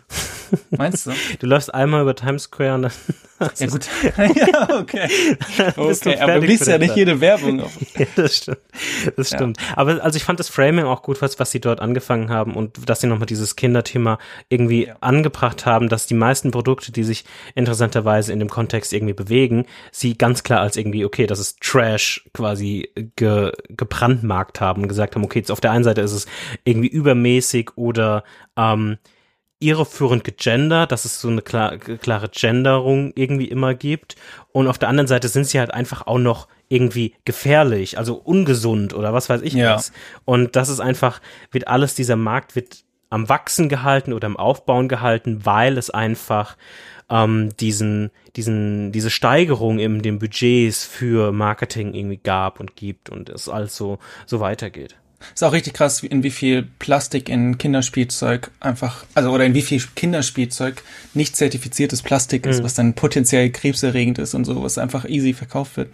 Meinst du? Du läufst einmal über Times Square und dann Ja gut. ja, okay. Okay, aber du liest ja nicht jede Werbung. Ja, das stimmt. Das Ja. stimmt. Aber also ich fand das Framing auch gut, was, was sie dort angefangen haben und dass sie nochmal dieses Kinderthema irgendwie Ja. angebracht haben, dass die meisten Produkte, die sich interessanterweise in dem Kontext irgendwie bewegen, sie ganz klar als irgendwie, okay, das ist Trash quasi ge, gebrandmarkt haben und gesagt haben, okay, jetzt auf der einen Seite ist es irgendwie übermäßig oder ähm, irreführend gegendert, dass es so eine klar, klare Genderung irgendwie immer gibt. Und auf der anderen Seite sind sie halt einfach auch noch irgendwie gefährlich, also ungesund oder was weiß ich Ja. was. Und das ist einfach, wird alles, dieser Markt wird am Wachsen gehalten oder am Aufbauen gehalten, weil es einfach ähm, diesen, diesen, diese Steigerung in den Budgets für Marketing irgendwie gab und gibt und es also so weitergeht. Ist auch richtig krass, in wie viel Plastik in Kinderspielzeug einfach, also oder in wie viel Kinderspielzeug nicht zertifiziertes Plastik ist, Mhm. was dann potenziell krebserregend ist und so, was einfach easy verkauft wird.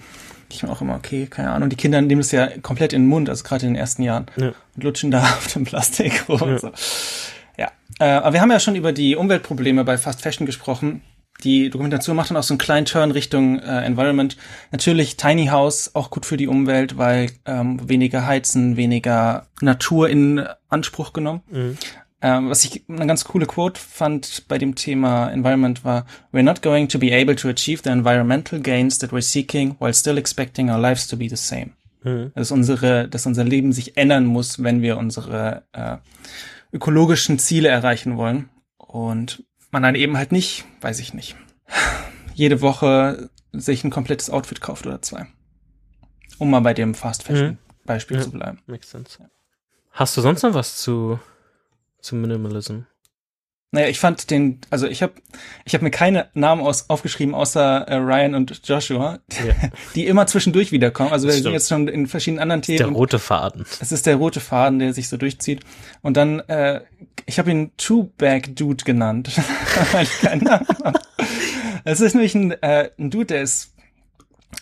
Ich mir auch immer, okay, keine Ahnung. Die Kinder nehmen das ja komplett in den Mund, also gerade in den ersten Jahren, Ja. und lutschen da auf dem Plastik rum Ja. und so. Ja, äh, aber wir haben ja schon über die Umweltprobleme bei Fast Fashion gesprochen. Die Dokumentation macht dann auch so einen kleinen Turn Richtung äh, Environment. Natürlich Tiny House auch gut für die Umwelt, weil ähm, weniger heizen, weniger Natur in Anspruch genommen. Mhm. Ähm, was ich eine ganz coole Quote fand bei dem Thema Environment war, We're not going to be able to achieve the environmental gains that we're seeking while still expecting our lives to be the same. Mhm. Dass unsere, dass unser Leben sich ändern muss, wenn wir unsere äh, ökologischen Ziele erreichen wollen. Und man dann eben halt nicht, weiß ich nicht, jede Woche sich ein komplettes Outfit kauft oder zwei. Um mal bei dem Fast Fashion Beispiel Ja. zu bleiben. Makes sense. Hast du sonst noch was zu, zu Minimalism? Naja, ich fand den, also ich habe ich hab mir keine Namen aus, aufgeschrieben, außer äh, Ryan und Joshua, Ja. die immer zwischendurch wiederkommen. Also wir Das sind jetzt schon in verschiedenen anderen Der Themen. rote Faden. Es ist der rote Faden, der sich so durchzieht. Und dann, äh, ich habe ihn Two-Bag-Dude genannt. weil ich keinen Namen habe. Es ist nämlich ein, äh, ein Dude, der ist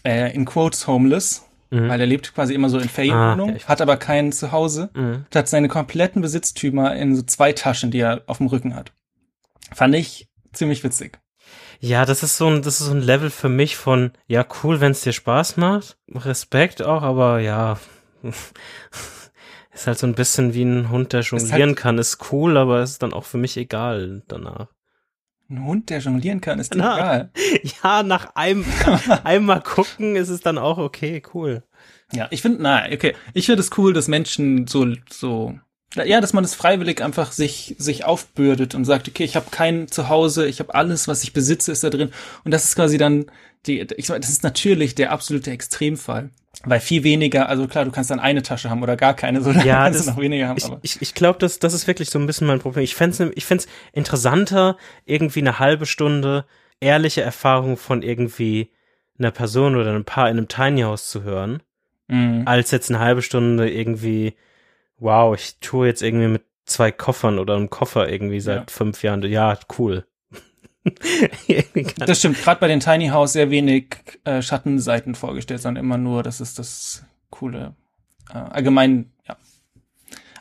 äh, in Quotes homeless, Mhm. weil er lebt quasi immer so in Ferienwohnungen, Ah, ich- hat aber kein Zuhause Mhm. hat seine kompletten Besitztümer in so zwei Taschen, die er auf dem Rücken hat. Fand ich ziemlich witzig. Ja, das ist so ein, das ist so ein Level für mich von, ja, cool, wenn es dir Spaß macht. Respekt auch, aber ja. Ist halt so ein bisschen wie ein Hund, der jonglieren halt- kann, ist cool, aber ist dann auch für mich egal danach. Ein Hund, der jonglieren kann, ist dir Na. egal. Ja, nach einem, einmal gucken ist es dann auch okay, cool. Ja, ich finde, na, okay. Ich finde es cool, dass Menschen so, so, ja, dass man es freiwillig einfach sich, sich aufbürdet und sagt, okay, ich habe kein Zuhause, ich habe alles, was ich besitze, ist da drin. Und das ist quasi dann die, ich sag, das ist natürlich der absolute Extremfall. Weil viel weniger, also klar, du kannst dann eine Tasche haben oder gar keine, so dann Ja, kannst das- du noch weniger haben. Ich, aber ich, ich glaube, das, das ist wirklich so ein bisschen mein Problem. Ich fände ich fänd's interessanter, irgendwie eine halbe Stunde ehrliche Erfahrung von irgendwie einer Person oder einem Paar in einem Tiny House zu hören, Mhm. als jetzt eine halbe Stunde irgendwie, wow, ich tue jetzt irgendwie mit zwei Koffern oder einem Koffer irgendwie seit Ja. fünf Jahren. Ja, cool. Das stimmt, gerade bei den Tiny House sehr wenig äh, Schattenseiten vorgestellt, sondern immer nur, das ist das coole, äh, allgemein, ja.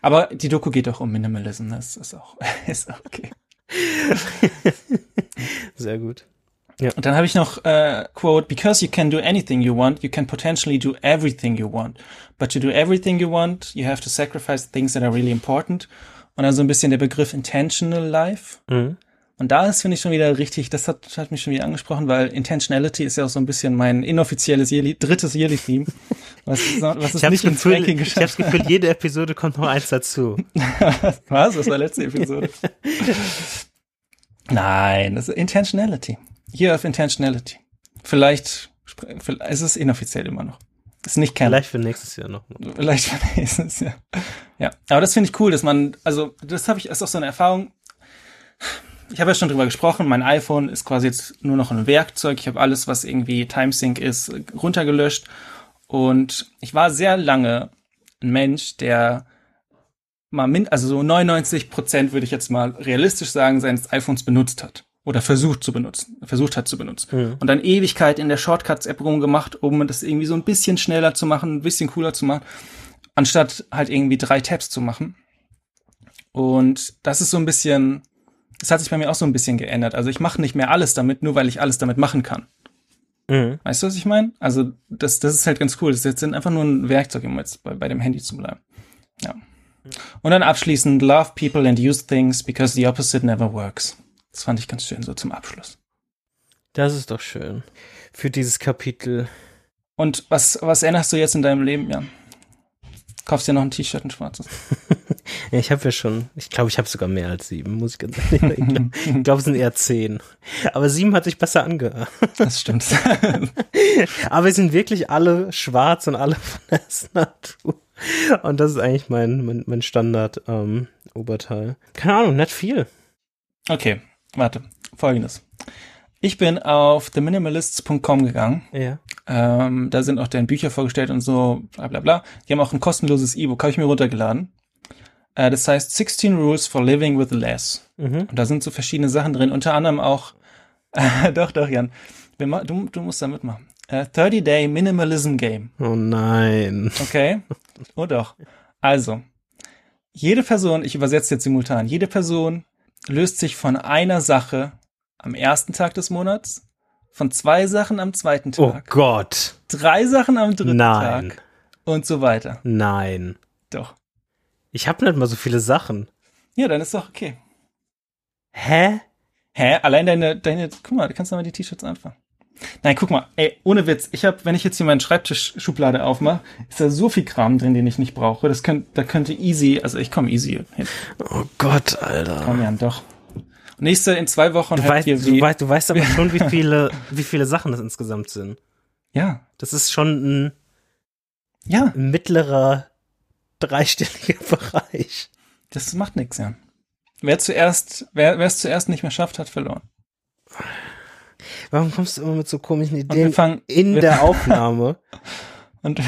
Aber die Doku geht auch um Minimalism, das ist auch, ist auch okay. sehr gut. Und dann habe ich noch äh, Quote, because you can do anything you want, you can potentially do everything you want. But to do everything you want, you have to sacrifice things that are really important. Und dann so ein bisschen der Begriff intentional life. Mhm. Und da ist, finde ich, schon wieder richtig, das hat, hat mich schon wieder angesprochen, weil Intentionality ist ja auch so ein bisschen mein inoffizielles Yearly, drittes Yearly-Theme, was, was habe nicht das, ins Gefühl, Ranking ich hab das geschafft Gefühl, jede Episode kommt noch eins dazu. Was? Das war letzte Episode. Nein, das ist Intentionality. Year of Intentionality. Vielleicht, vielleicht ist es inoffiziell immer noch. Ist nicht Canon. Vielleicht für nächstes Jahr noch. Vielleicht ist es, ja. Ja, aber das finde ich cool, dass man, also das habe ich, ist auch so eine Erfahrung. Ich habe ja schon drüber gesprochen, mein iPhone ist quasi jetzt nur noch ein Werkzeug. Ich habe alles, was irgendwie Timesync ist, runtergelöscht. Und ich war sehr lange ein Mensch, der mal min also so 99 Prozent würde ich jetzt mal realistisch sagen, seines iPhones benutzt hat. Oder versucht zu benutzen, versucht hat zu benutzen. Mhm. Und dann Ewigkeit in der Shortcuts-App rumgemacht, um das irgendwie so ein bisschen schneller zu machen, ein bisschen cooler zu machen, anstatt halt irgendwie drei Tabs zu machen. Und das ist so ein bisschen, das hat sich bei mir auch so ein bisschen geändert. Also ich mache nicht mehr alles damit, nur weil ich alles damit machen kann. Mhm. Weißt du, was ich meine? Also das, das ist halt ganz cool. Das ist jetzt einfach nur ein Werkzeug, um jetzt bei, bei dem Handy zu bleiben. Ja. Und dann abschließend, love people and use things because the opposite never works. Das fand ich ganz schön so zum Abschluss. Das ist doch schön. Für dieses Kapitel. Und was, was änderst du jetzt in deinem Leben, Jan? Kaufst dir noch ein T-Shirt, ein schwarzes? Ja, ich habe ja schon, ich glaube, ich habe sogar mehr als sieben, muss ich ganz ehrlich sagen. Ich glaube, es sind eher zehn. Aber sieben hat sich besser angehört. Das stimmt. Aber es sind wirklich alle schwarz und alle von der Natur. Und das ist eigentlich mein, mein, mein Standard ähm. Keine Ahnung, nicht viel. okay, warte. Folgendes. Ich bin auf theminimalists.com gegangen. Ja. Ähm, da sind auch deren Bücher vorgestellt und so, bla bla bla. Die haben auch ein kostenloses E-Book, habe ich mir runtergeladen. Äh, das heißt 16 Rules for Living with Less. Mhm. Und da sind so verschiedene Sachen drin, unter anderem auch, äh, doch, doch, Jan, du, du musst da mitmachen. Äh, 30-Day Minimalism Game. Oh nein. Okay? oh doch. Also, jede Person, ich übersetze jetzt simultan, jede Person löst sich von einer Sache am ersten Tag des Monats, von zwei Sachen am zweiten Oh Tag, Gott. drei Sachen am dritten Nein. Tag und so weiter. Nein. Doch. Ich habe nicht mal so viele Sachen. Ja, dann ist doch okay. Hä? Hä? Allein deine, deine, guck mal, du kannst doch mal die T-Shirts anfangen. Nein, guck mal, ey, ohne Witz. Ich habe, wenn ich jetzt hier meinen Schreibtischschublade aufmache, ist da so viel Kram drin, den ich nicht brauche. Das könnte, da könnte easy, also ich komme easy hin. Oh Gott, Alter. Komm Jan, doch. Nächste in zwei Wochen Du weißt, ihr du, wie, weißt, du weißt aber schon, wie viele, wie viele Sachen das insgesamt sind. ja, Das ist schon ein ja, mittlerer dreistelliger Bereich. das macht nichts, Jan. Wer zuerst, wer es zuerst nicht mehr schafft, hat verloren. Warum kommst du immer mit so komischen Ideen fangen, in der Aufnahme? und,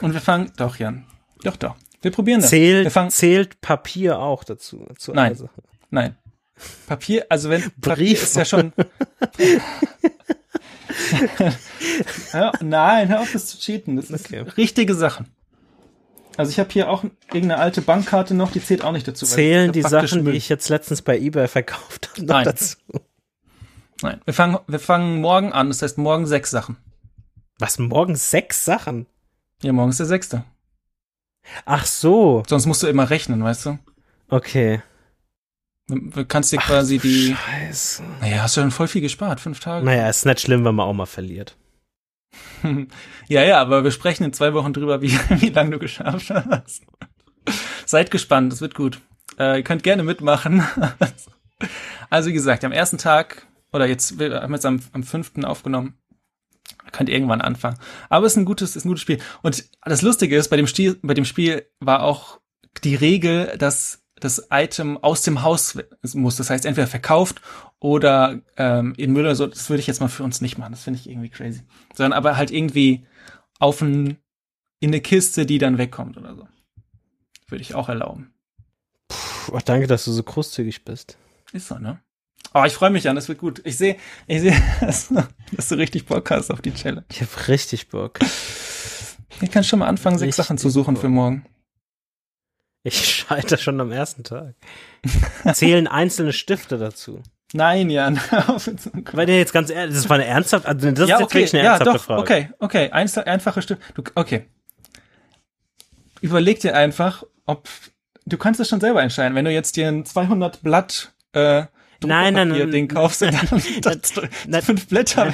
und wir fangen, doch, Jan. Doch, doch. Wir probieren das. Zählt, zählt Papier auch dazu? Zu Nein. Sache? nein. Papier, also wenn, Papier Brief. ist ja schon, ja, nein, hör auf, das zu cheaten. Das ist Okay. richtige Sachen. Also ich habe hier auch irgendeine alte Bankkarte noch, die zählt auch nicht dazu. Zählen die Sachen, die Müll. ich jetzt letztens bei eBay verkauft habe, noch Nein. dazu? Nein, wir fangen, wir fangen morgen an. Das heißt morgen sechs Sachen. Was, morgen sechs Sachen? Ja, morgen ist der sechste. Ach so, Sonst musst du immer rechnen, weißt du? okay. Du kannst dir quasi die. Scheiße. Naja, hast du schon voll viel gespart, fünf Tage. Naja, ist nicht schlimm, wenn man auch mal verliert. Ja, ja, aber wir sprechen in zwei Wochen drüber, wie, wie lange du geschafft hast. Seid gespannt, das wird gut. Äh, ihr könnt gerne mitmachen. Also wie gesagt, am ersten Tag oder jetzt, wir haben jetzt am, am 5. aufgenommen. Könnt irgendwann anfangen. Aber es ist ein gutes, ist ein gutes Spiel. Und das Lustige ist, bei dem Spiel, bei dem Spiel war auch die Regel, dass das Item aus dem Haus muss. Das heißt, entweder verkauft oder ähm, in Müll oder so. Das würde ich jetzt mal für uns nicht machen. Das finde ich irgendwie crazy. Sondern aber halt irgendwie auf ein, in eine Kiste, die dann wegkommt oder so. Würde ich auch erlauben. Puh, danke, dass du so großzügig bist. Ist so, ne? Oh, ich freue mich an, das wird gut. Ich sehe, ich sehe, dass, dass du richtig Bock hast auf die Challenge. Ich habe richtig Bock. Ich kann schon mal anfangen, sechs Sachen zu suchen Bock. für morgen. Ich scheitere schon am ersten Tag. Zählen einzelne Stifte dazu? Nein, Jan. Weil der jetzt ganz ehrlich, das war eine ernsthafte, also das ja, ist okay, wirklich eine ja, ernsthafte doch, Frage. Okay, okay, einfache Stifte. Du, okay. Überleg dir einfach, ob du kannst es schon selber entscheiden. Wenn du jetzt dir ein 200 Blatt äh, Nein, nein, nein. Ding kaufst und dann, dann, dann fünf Blätter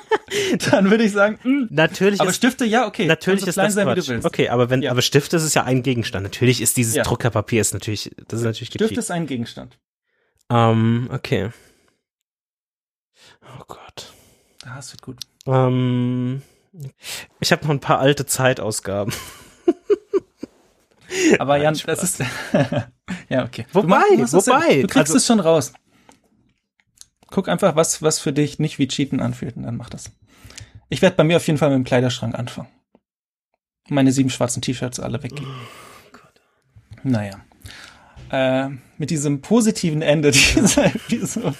dann würde ich sagen, mh. Hm. natürlich. Aber Stifte, ja, okay. Natürlich ist klein das sein, wie Quatsch. du willst. Okay, aber wenn, Ja. aber Stifte, das ist ja ein Gegenstand. Natürlich ist dieses Ja. Druckerpapier ist natürlich, das ist natürlich Stift gecheatet. ist ein Gegenstand. Ähm, okay. Oh Gott. Da hast du gut. Ähm, ich habe noch ein paar alte Zeitausgaben. Aber Jan, das ist ja okay. Wobei, du machst- du machst das wobei, ja- du kriegst also- es schon raus. Guck einfach, was was für dich nicht wie Cheaten anfühlt und dann mach das. Ich werde bei mir auf jeden Fall mit dem Kleiderschrank anfangen. Meine sieben schwarzen T-Shirts alle weggeben. Naja. Äh, mit diesem positiven Ende dieser Episode,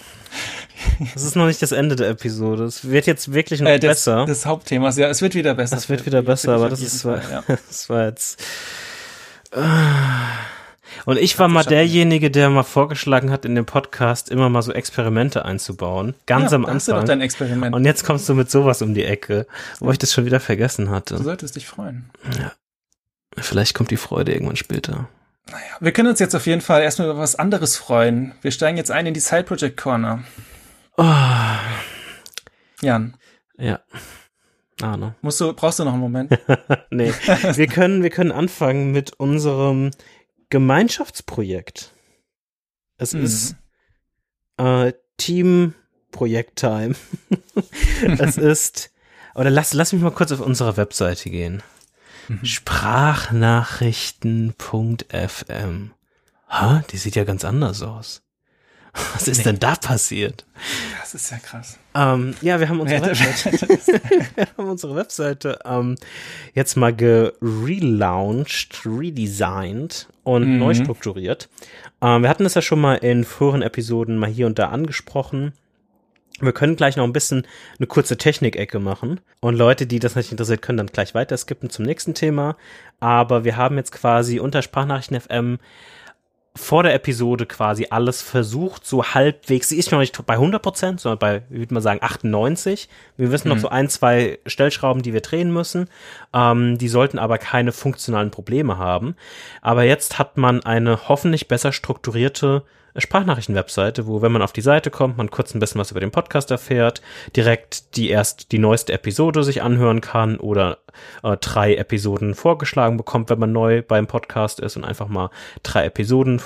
Das ist noch nicht das Ende der Episode. Es wird jetzt wirklich noch äh, des, besser. des Hauptthemas, ja, es wird wieder besser. Das wird wieder besser, aber das ist, war, ja. das war jetzt. Und ich war mal derjenige, der mal vorgeschlagen hat, in dem Podcast immer mal so Experimente einzubauen. Ganz ja, am da hast du doch Anfang. dein Experiment. Und jetzt kommst du mit sowas um die Ecke, wo ich das schon wieder vergessen du hatte. solltest dich freuen. Vielleicht kommt die Freude irgendwann später. Naja, wir können uns jetzt auf jeden Fall erstmal über was anderes freuen. Wir steigen jetzt ein in die Side Project Corner. Oh, Jan, ja. Ah, no. musst du, brauchst du noch einen Moment? Nee. Wir können, wir können anfangen mit unserem Gemeinschaftsprojekt. Es Mhm. ist äh, Team Projekt Time. es ist, oder lass, lass mich mal kurz auf unsere Webseite gehen. Mhm. Sprachnachrichten.fm. Ha, die sieht ja ganz anders aus. Was ist Nee. denn da passiert? Das ist ja krass. Ähm, ja, wir haben unsere Webseite wir haben unsere Webseite ähm, jetzt mal gelauncht, redesigned und Mhm. neu strukturiert. Ähm, wir hatten das ja schon mal in früheren Episoden mal hier und da angesprochen. Wir können gleich noch ein bisschen eine kurze Technikecke machen. Und Leute, die das nicht interessiert, können dann gleich weiter skippen zum nächsten Thema. Aber wir haben jetzt quasi unter Sprachnachrichten FM vor der Episode quasi alles versucht, so halbwegs, sie ist noch nicht bei 100 Prozent, sondern bei, ich würde mal sagen, 98. Wir wissen noch Mhm. so ein, zwei Stellschrauben, die wir drehen müssen. Ähm, die sollten aber keine funktionalen Probleme haben. Aber jetzt hat man eine hoffentlich besser strukturierte Sprachnachrichten-Webseite, wo, wenn man auf die Seite kommt, man kurz ein bisschen was über den Podcast erfährt, direkt die erst die neueste Episode sich anhören kann oder äh, drei Episoden vorgeschlagen bekommt, wenn man neu beim Podcast ist und einfach mal drei Episoden,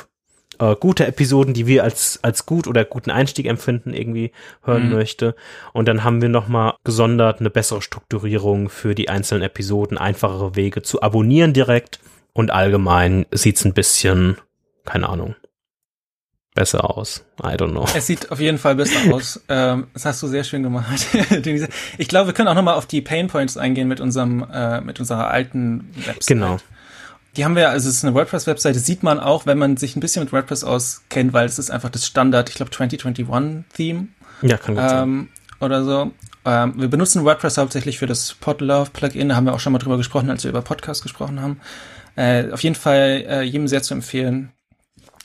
äh, gute Episoden, die wir als, als gut oder guten Einstieg empfinden, irgendwie hören Mhm. möchte. Und dann haben wir nochmal gesondert eine bessere Strukturierung für die einzelnen Episoden, einfachere Wege zu abonnieren direkt. Und allgemein sieht's ein bisschen, keine Ahnung, besser aus. I don't know. Es sieht auf jeden Fall besser aus. Ähm, das hast du sehr schön gemacht. ich glaube, wir können auch nochmal auf die Pain Points eingehen mit unserem, äh, mit unserer alten Website. Genau. Die haben wir, also es ist eine WordPress-Webseite, sieht man auch, wenn man sich ein bisschen mit WordPress auskennt, weil es ist einfach das Standard, ich glaube 2021-Theme Ja, kann gut sein. ähm, oder so. Ähm, wir benutzen WordPress hauptsächlich für das Podlove-Plugin, da haben wir auch schon mal drüber gesprochen, als wir über Podcast gesprochen haben. Äh, auf jeden Fall äh, jedem sehr zu empfehlen,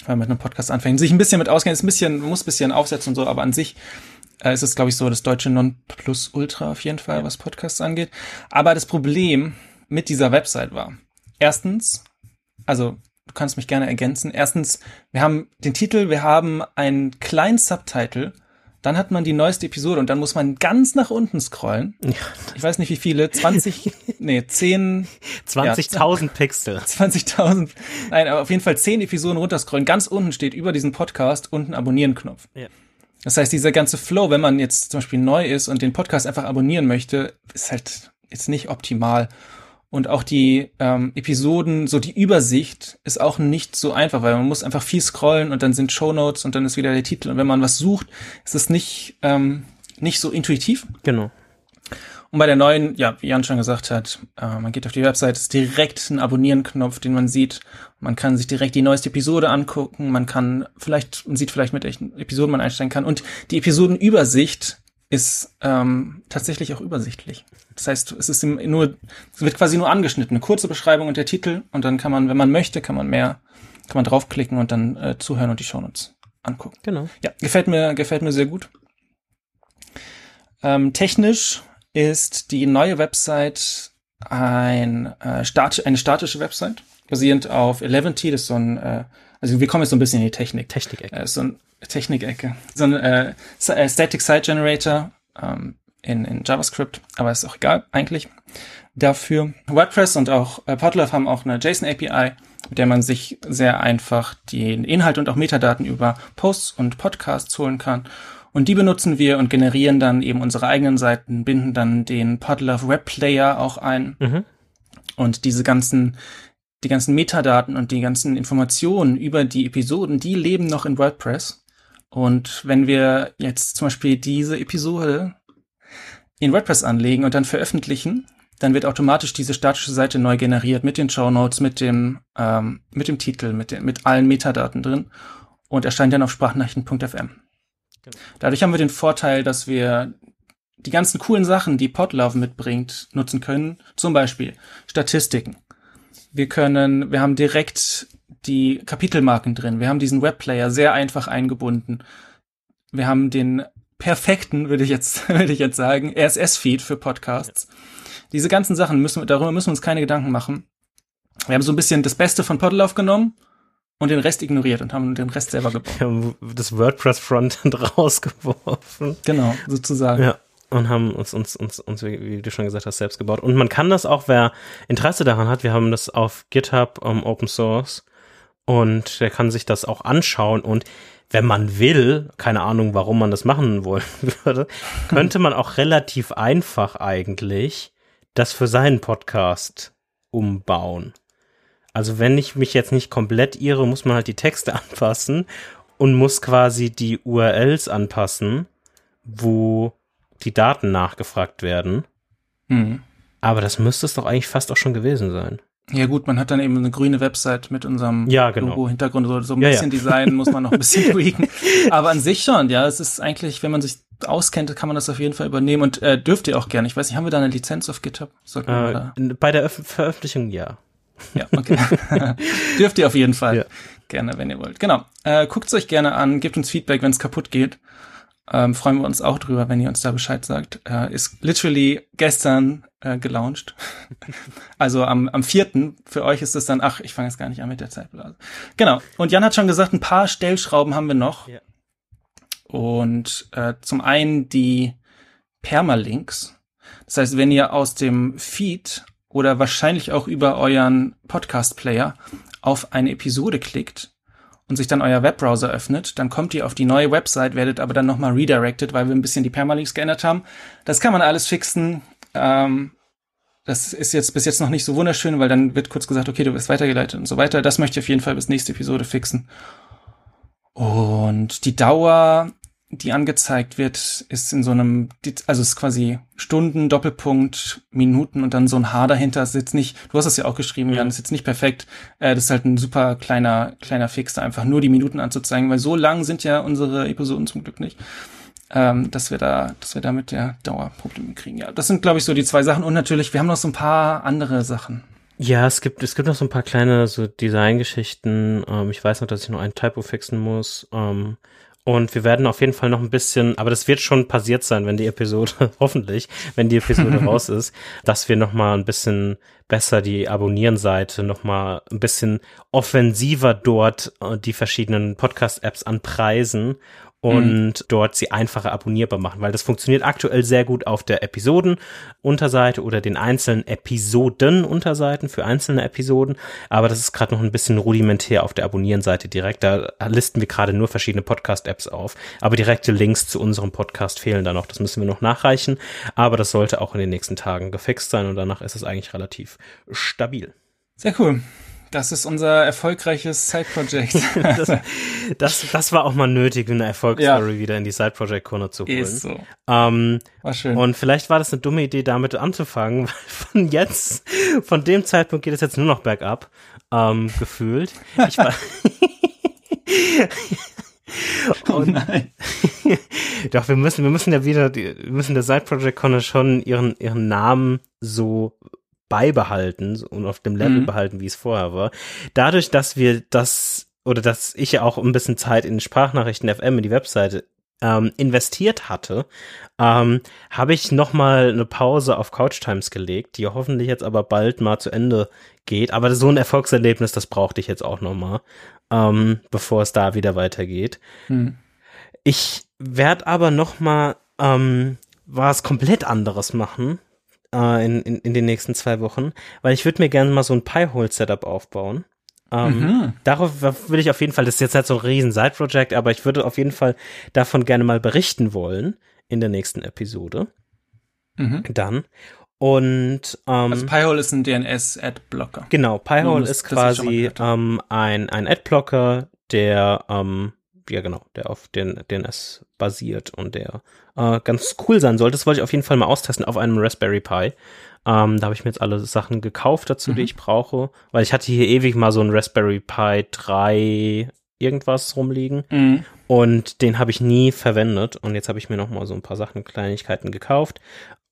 wenn man mit einem Podcast anfängt. Sich ein bisschen mit auskennen, ist ein bisschen, muss ein bisschen aufsetzen und so, aber an sich äh, ist es, glaube ich, so das deutsche Non-Plus-Ultra auf jeden Fall, was Podcasts angeht. Aber das Problem mit dieser Website war, erstens, also du kannst mich gerne ergänzen, erstens, wir haben den Titel, wir haben einen kleinen Subtitle, dann hat man die neueste Episode und dann muss man ganz nach unten scrollen. Ich weiß nicht wie viele, 20, nee, 10, 20.000 Pixel. 20.000, nein, aber auf jeden Fall 10 Episoden runterscrollen. Ganz unten steht über diesen Podcast unten Abonnieren-Knopf. Ja. Das heißt, dieser ganze Flow, wenn man jetzt zum Beispiel neu ist und den Podcast einfach abonnieren möchte, ist halt jetzt nicht optimal. Und auch die ähm, Episoden, so die Übersicht ist auch nicht so einfach, weil man muss einfach viel scrollen und dann sind Show Notes und dann ist wieder der Titel. Und wenn man was sucht, ist es nicht, ähm, nicht so intuitiv. Genau. Und bei der neuen, ja, wie Jan schon gesagt hat, äh, man geht auf die Website, ist direkt ein Abonnieren-Knopf, den man sieht. Man kann sich direkt die neueste Episode angucken. Man kann vielleicht, man sieht vielleicht, mit welchen Episoden man einsteigen kann. Und die Episodenübersicht ist ähm, tatsächlich auch übersichtlich. Das heißt, es ist nur, es wird quasi nur angeschnitten, eine kurze Beschreibung und der Titel und dann kann man, wenn man möchte, kann man mehr, kann man draufklicken und dann äh, zuhören und die Shownotes angucken. Genau. Ja, gefällt mir, gefällt mir sehr gut. Ähm, technisch ist die neue Website ein, äh, stat eine statische Website, basierend auf Eleventy, das ist so ein, äh, also wir kommen jetzt so ein bisschen in die Technik. Technik-Ecke. Äh, so ein Technik-Ecke. So ein äh, äh, Static Site Generator ähm, in, in JavaScript, aber ist auch egal eigentlich. Dafür WordPress und auch äh, Podlove haben auch eine JSON API, mit der man sich sehr einfach den Inhalt und auch Metadaten über Posts und Podcasts holen kann. Und die benutzen wir und generieren dann eben unsere eigenen Seiten, binden dann den Podlove Web Player auch ein. Mhm. Und diese ganzen die ganzen Metadaten und die ganzen Informationen über die Episoden, die leben noch in WordPress. Und wenn wir jetzt zum Beispiel diese Episode in WordPress anlegen und dann veröffentlichen, dann wird automatisch diese statische Seite neu generiert mit den Show Notes, mit dem ähm, mit dem Titel, mit den, mit allen Metadaten drin und erscheint dann auf sprachnachrichten.fm. Genau. Dadurch haben wir den Vorteil, dass wir die ganzen coolen Sachen, die Podlove mitbringt, nutzen können. Zum Beispiel Statistiken. Wir können, wir haben direkt die Kapitelmarken drin. Wir haben diesen Webplayer sehr einfach eingebunden. Wir haben den perfekten, würde ich jetzt, würde ich jetzt sagen, RSS-Feed für Podcasts. Diese ganzen Sachen müssen, darüber müssen wir uns keine Gedanken machen. Wir haben so ein bisschen das Beste von Podl aufgenommen und den Rest ignoriert und haben den Rest selber gebaut. Wir haben das WordPress Frontend rausgeworfen. Genau, sozusagen. Ja und haben uns, uns, uns, uns, wie du schon gesagt hast, selbst gebaut. Und man kann das auch, wer Interesse daran hat, wir haben das auf GitHub um, Open Source und der kann sich das auch anschauen und wenn man will, keine Ahnung, warum man das machen wollen würde, könnte man auch relativ einfach eigentlich das für seinen Podcast umbauen. Also wenn ich mich jetzt nicht komplett irre, muss man halt die Texte anpassen und muss quasi die URLs anpassen, wo die Daten nachgefragt werden. Mhm. Aber das müsste es doch eigentlich fast auch schon gewesen sein. Ja gut, man hat dann eben eine grüne Website mit unserem ja, genau. Logo-Hintergrund, so, so ein ja, bisschen ja. Design muss man noch ein bisschen tweaken. Aber an sich schon, ja, es ist eigentlich, wenn man sich auskennt, kann man das auf jeden Fall übernehmen und äh, dürft ihr auch gerne. Ich weiß nicht, haben wir da eine Lizenz auf GitHub? Äh, bei der Öf Veröffentlichung ja. Ja, okay. dürft ihr auf jeden Fall. Ja. Gerne, wenn ihr wollt. Genau. Äh, Guckt es euch gerne an, gebt uns Feedback, wenn es kaputt geht. Ähm, freuen wir uns auch drüber, wenn ihr uns da Bescheid sagt. Äh, ist literally gestern äh, gelauncht. also am, am vierten. Für euch ist es dann, ach, ich fange jetzt gar nicht an mit der Zeitblase. Genau. Und Jan hat schon gesagt, ein paar Stellschrauben haben wir noch. Ja. Und äh, zum einen die Permalinks. Das heißt, wenn ihr aus dem Feed oder wahrscheinlich auch über euren Podcast-Player auf eine Episode klickt, und sich dann euer Webbrowser öffnet, dann kommt ihr auf die neue Website, werdet aber dann nochmal redirected, weil wir ein bisschen die Permalinks geändert haben. Das kann man alles fixen. Ähm, das ist jetzt bis jetzt noch nicht so wunderschön, weil dann wird kurz gesagt, okay, du wirst weitergeleitet und so weiter. Das möchte ich auf jeden Fall bis nächste Episode fixen. Und die Dauer die angezeigt wird, ist in so einem, also ist quasi Stunden, Doppelpunkt, Minuten und dann so ein H dahinter. Das ist jetzt nicht, du hast das ja auch geschrieben, Jan, das ist jetzt nicht perfekt. Äh, das ist halt ein super kleiner, kleiner Fix, da einfach nur die Minuten anzuzeigen, weil so lang sind ja unsere Episoden zum Glück nicht. Ähm, dass wir da, dass wir da mit der Dauer Probleme kriegen. Ja, das sind, glaube ich, so die zwei Sachen. Und natürlich, wir haben noch so ein paar andere Sachen. Ja, es gibt, es gibt noch so ein paar kleine so Designgeschichten. Ähm, ich weiß noch, dass ich noch ein Typo fixen muss. Ähm, und wir werden auf jeden Fall noch ein bisschen, aber das wird schon passiert sein, wenn die Episode, hoffentlich, wenn die Episode raus ist, dass wir noch mal ein bisschen besser die Abonnieren-Seite noch mal ein bisschen offensiver dort äh, die verschiedenen Podcast-Apps anpreisen und mhm. dort sie einfacher abonnierbar machen, weil das funktioniert aktuell sehr gut auf der Episoden-Unterseite oder den einzelnen Episoden-Unterseiten für einzelne Episoden, aber das ist gerade noch ein bisschen rudimentär auf der Abonnieren-Seite direkt. Da listen wir gerade nur verschiedene Podcast-Apps auf, aber direkte Links zu unserem Podcast fehlen da noch. Das müssen wir noch nachreichen, aber das sollte auch in den nächsten Tagen gefixt sein und danach ist es eigentlich relativ stabil. Sehr cool. Das ist unser erfolgreiches Side-Project. das, das, das, war auch mal nötig, eine Erfolgsstory ja. wieder in die Side-Project-Corner zu holen. Ist so. Ähm, war schön. Und vielleicht war das eine dumme Idee, damit anzufangen, weil von jetzt, von dem Zeitpunkt geht es jetzt nur noch bergab, ähm, gefühlt. Ich war oh nein. Doch, wir müssen, wir müssen ja wieder, wir müssen der Side Project Corner schon ihren, ihren Namen so beibehalten und auf dem Level mhm. behalten, wie es vorher war. Dadurch, dass wir das oder dass ich ja auch ein bisschen Zeit in Sprachnachrichten FM in die Webseite ähm, investiert hatte, ähm, habe ich noch mal eine Pause auf Couch Times gelegt, die hoffentlich jetzt aber bald mal zu Ende geht. Aber so ein Erfolgserlebnis, das brauchte ich jetzt auch noch mal, ähm, bevor es da wieder weitergeht. Mhm. Ich werde aber noch mal ähm, was komplett anderes machen äh, in, in, in den nächsten zwei Wochen, weil ich würde mir gerne mal so ein Pi-Hole-Setup aufbauen. Ähm, mhm. Darauf würde ich auf jeden Fall, das ist jetzt halt so ein riesen Side-Project, aber ich würde auf jeden Fall davon gerne mal berichten wollen in der nächsten Episode. Mhm. Dann. Und ähm, also Pi-Hole ist ein DNS-Ad-Blocker. Genau, Pi-Hole ist quasi ähm, ein, ein Ad-Blocker, der ähm, ja genau, der auf den DNS basiert und der äh, ganz cool sein sollte. Das wollte ich auf jeden Fall mal austesten auf einem Raspberry Pi. Ähm, da habe ich mir jetzt alle Sachen gekauft dazu, mhm. die ich brauche, weil ich hatte hier ewig mal so ein Raspberry Pi 3 irgendwas rumliegen mhm. und den habe ich nie verwendet und jetzt habe ich mir noch mal so ein paar Sachen, Kleinigkeiten gekauft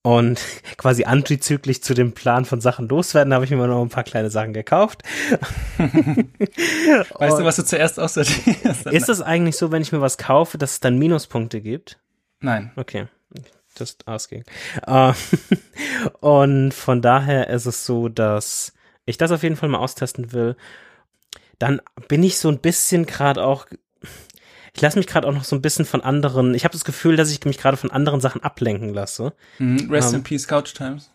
und quasi antizyklisch zu dem Plan von Sachen loswerden, habe ich mir noch ein paar kleine Sachen gekauft. weißt du, was du zuerst aussortierst? Ist das eigentlich so, wenn ich mir was kaufe, dass es dann Minuspunkte gibt? Nein. Okay. Just asking. Uh, und von daher ist es so, dass ich das auf jeden Fall mal austesten will. Dann bin ich so ein bisschen gerade auch ich lasse mich gerade auch noch so ein bisschen von anderen, ich habe das Gefühl, dass ich mich gerade von anderen Sachen ablenken lasse. Mhm. Rest um, in ähm, Peace Couch Times.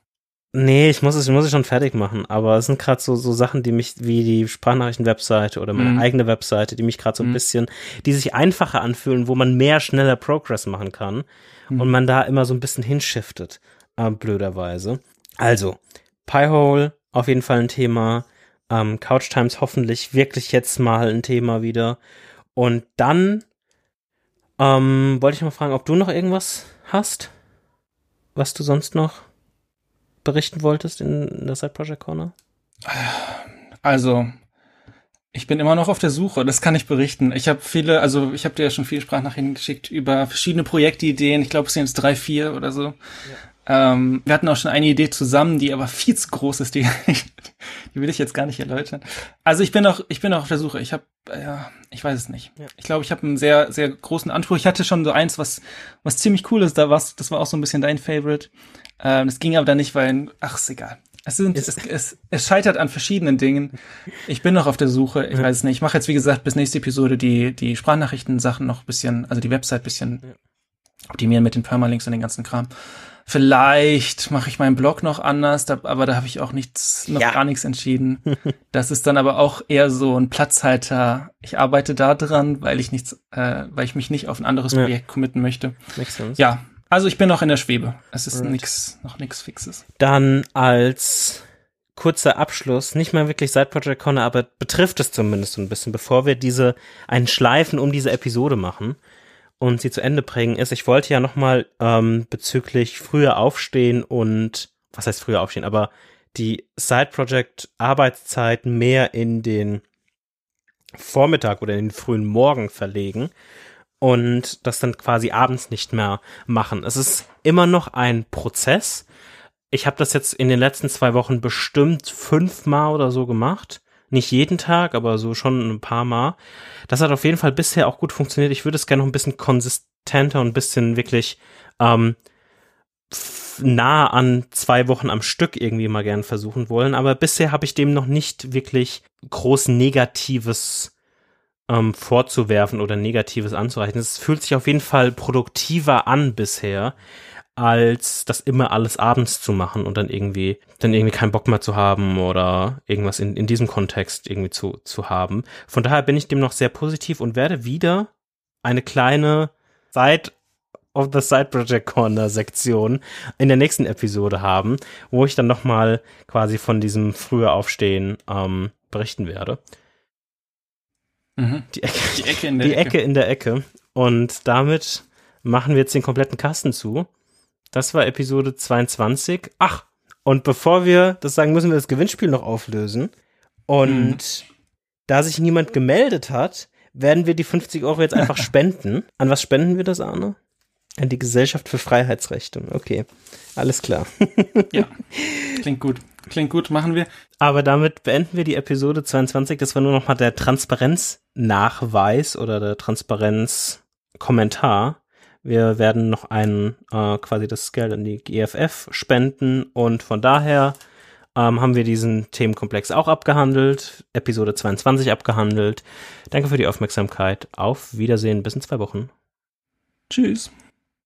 Nee, ich muss es, ich muss es schon fertig machen, aber es sind gerade so, so Sachen, die mich, wie die Sprachnachrichten-Webseite oder meine mhm. eigene Webseite, die mich gerade so ein mhm. bisschen, die sich einfacher anfühlen, wo man mehr schneller Progress machen kann mhm. und man da immer so ein bisschen hinschiftet, äh, blöderweise. Also, Piehole, auf jeden Fall ein Thema, ähm, Couch Times hoffentlich wirklich jetzt mal ein Thema wieder und dann ähm, wollte ich mal fragen, ob du noch irgendwas hast, was du sonst noch berichten wolltest in, der Side Project Corner? Also, ich bin immer noch auf der Suche, das kann ich berichten. Ich habe viele, also ich habe dir ja schon viele Sprachnachrichten geschickt über verschiedene Projektideen. Ich glaube, es sind jetzt drei, vier oder so. Ähm, wir hatten auch schon eine Idee zusammen, die aber viel zu groß ist, die, die will ich jetzt gar nicht erläutern. Also ich bin auch, ich bin auch auf der Suche. Ich habe, ja, ich weiß es nicht. Ja. Ich glaube, ich habe einen sehr, sehr großen Anspruch. Ich hatte schon so eins, was, was ziemlich cool ist. Da was, das war auch so ein bisschen dein Favorite. Ähm, das ging aber dann nicht, weil, ach, ist egal. Es, sind, es, es, es scheitert an verschiedenen Dingen. Ich bin noch auf der Suche. Ich ja. weiß es nicht. Ich mache jetzt, wie gesagt, bis nächste Episode die, die Sprachnachrichten-Sachen noch bisschen, also die Website bisschen ja. optimieren mit den Permalinks und den ganzen Kram. Vielleicht mache ich meinen Blog noch anders, da, aber da habe ich auch nichts, noch ja. gar nichts entschieden. Das ist dann aber auch eher so ein Platzhalter. Ich arbeite da dran, weil ich nichts, äh, weil ich mich nicht auf ein anderes ja. Projekt committen möchte. Ja, also ich bin noch in der Schwebe. Es ist right. nix, noch nichts Fixes. Dann als kurzer Abschluss, nicht mal wirklich Side Project Corner, aber betrifft es zumindest so ein bisschen, bevor wir diese einen Schleifen um diese Episode machen und sie zu Ende bringen, ist, ich wollte ja nochmal ähm, bezüglich früher aufstehen und, was heißt früher aufstehen, aber die Side-Project-Arbeitszeit mehr in den Vormittag oder in den frühen Morgen verlegen und das dann quasi abends nicht mehr machen. Es ist immer noch ein Prozess. Ich habe das jetzt in den letzten zwei Wochen bestimmt fünfmal oder so gemacht nicht jeden Tag, aber so schon ein paar Mal. Das hat auf jeden Fall bisher auch gut funktioniert. Ich würde es gerne noch ein bisschen konsistenter und ein bisschen wirklich ähm, nah an zwei Wochen am Stück irgendwie mal gern versuchen wollen. Aber bisher habe ich dem noch nicht wirklich groß Negatives ähm, vorzuwerfen oder Negatives anzureichen. Es fühlt sich auf jeden Fall produktiver an bisher, als das immer alles abends zu machen und dann irgendwie, dann irgendwie keinen Bock mehr zu haben oder irgendwas in, in diesem Kontext irgendwie zu, zu haben. Von daher bin ich dem noch sehr positiv und werde wieder eine kleine Side of the Side Project Corner Sektion in der nächsten Episode haben, wo ich dann nochmal quasi von diesem früher Aufstehen ähm, berichten werde. Mhm. Die, Ecke, Die Ecke in die Ecke. Ecke in der Ecke. Und damit machen wir jetzt den kompletten Kasten zu. Das war Episode 22. Ach, und bevor wir das sagen, müssen wir das Gewinnspiel noch auflösen. Und Mhm. da sich niemand gemeldet hat, werden wir die 50 Euro jetzt einfach spenden. An was spenden wir das, Arne? An die Gesellschaft für Freiheitsrechte. Okay, alles klar. Ja, klingt gut. Klingt gut, machen wir. Aber damit beenden wir die Episode 22. Das war nur noch mal der Transparenznachweis oder der Transparenzkommentar. Wir werden noch einen äh, quasi das Geld an die GFF spenden und von daher ähm, haben wir diesen Themenkomplex auch abgehandelt, Episode 22 abgehandelt. Danke für die Aufmerksamkeit. Auf Wiedersehen bis in zwei Wochen. Tschüss.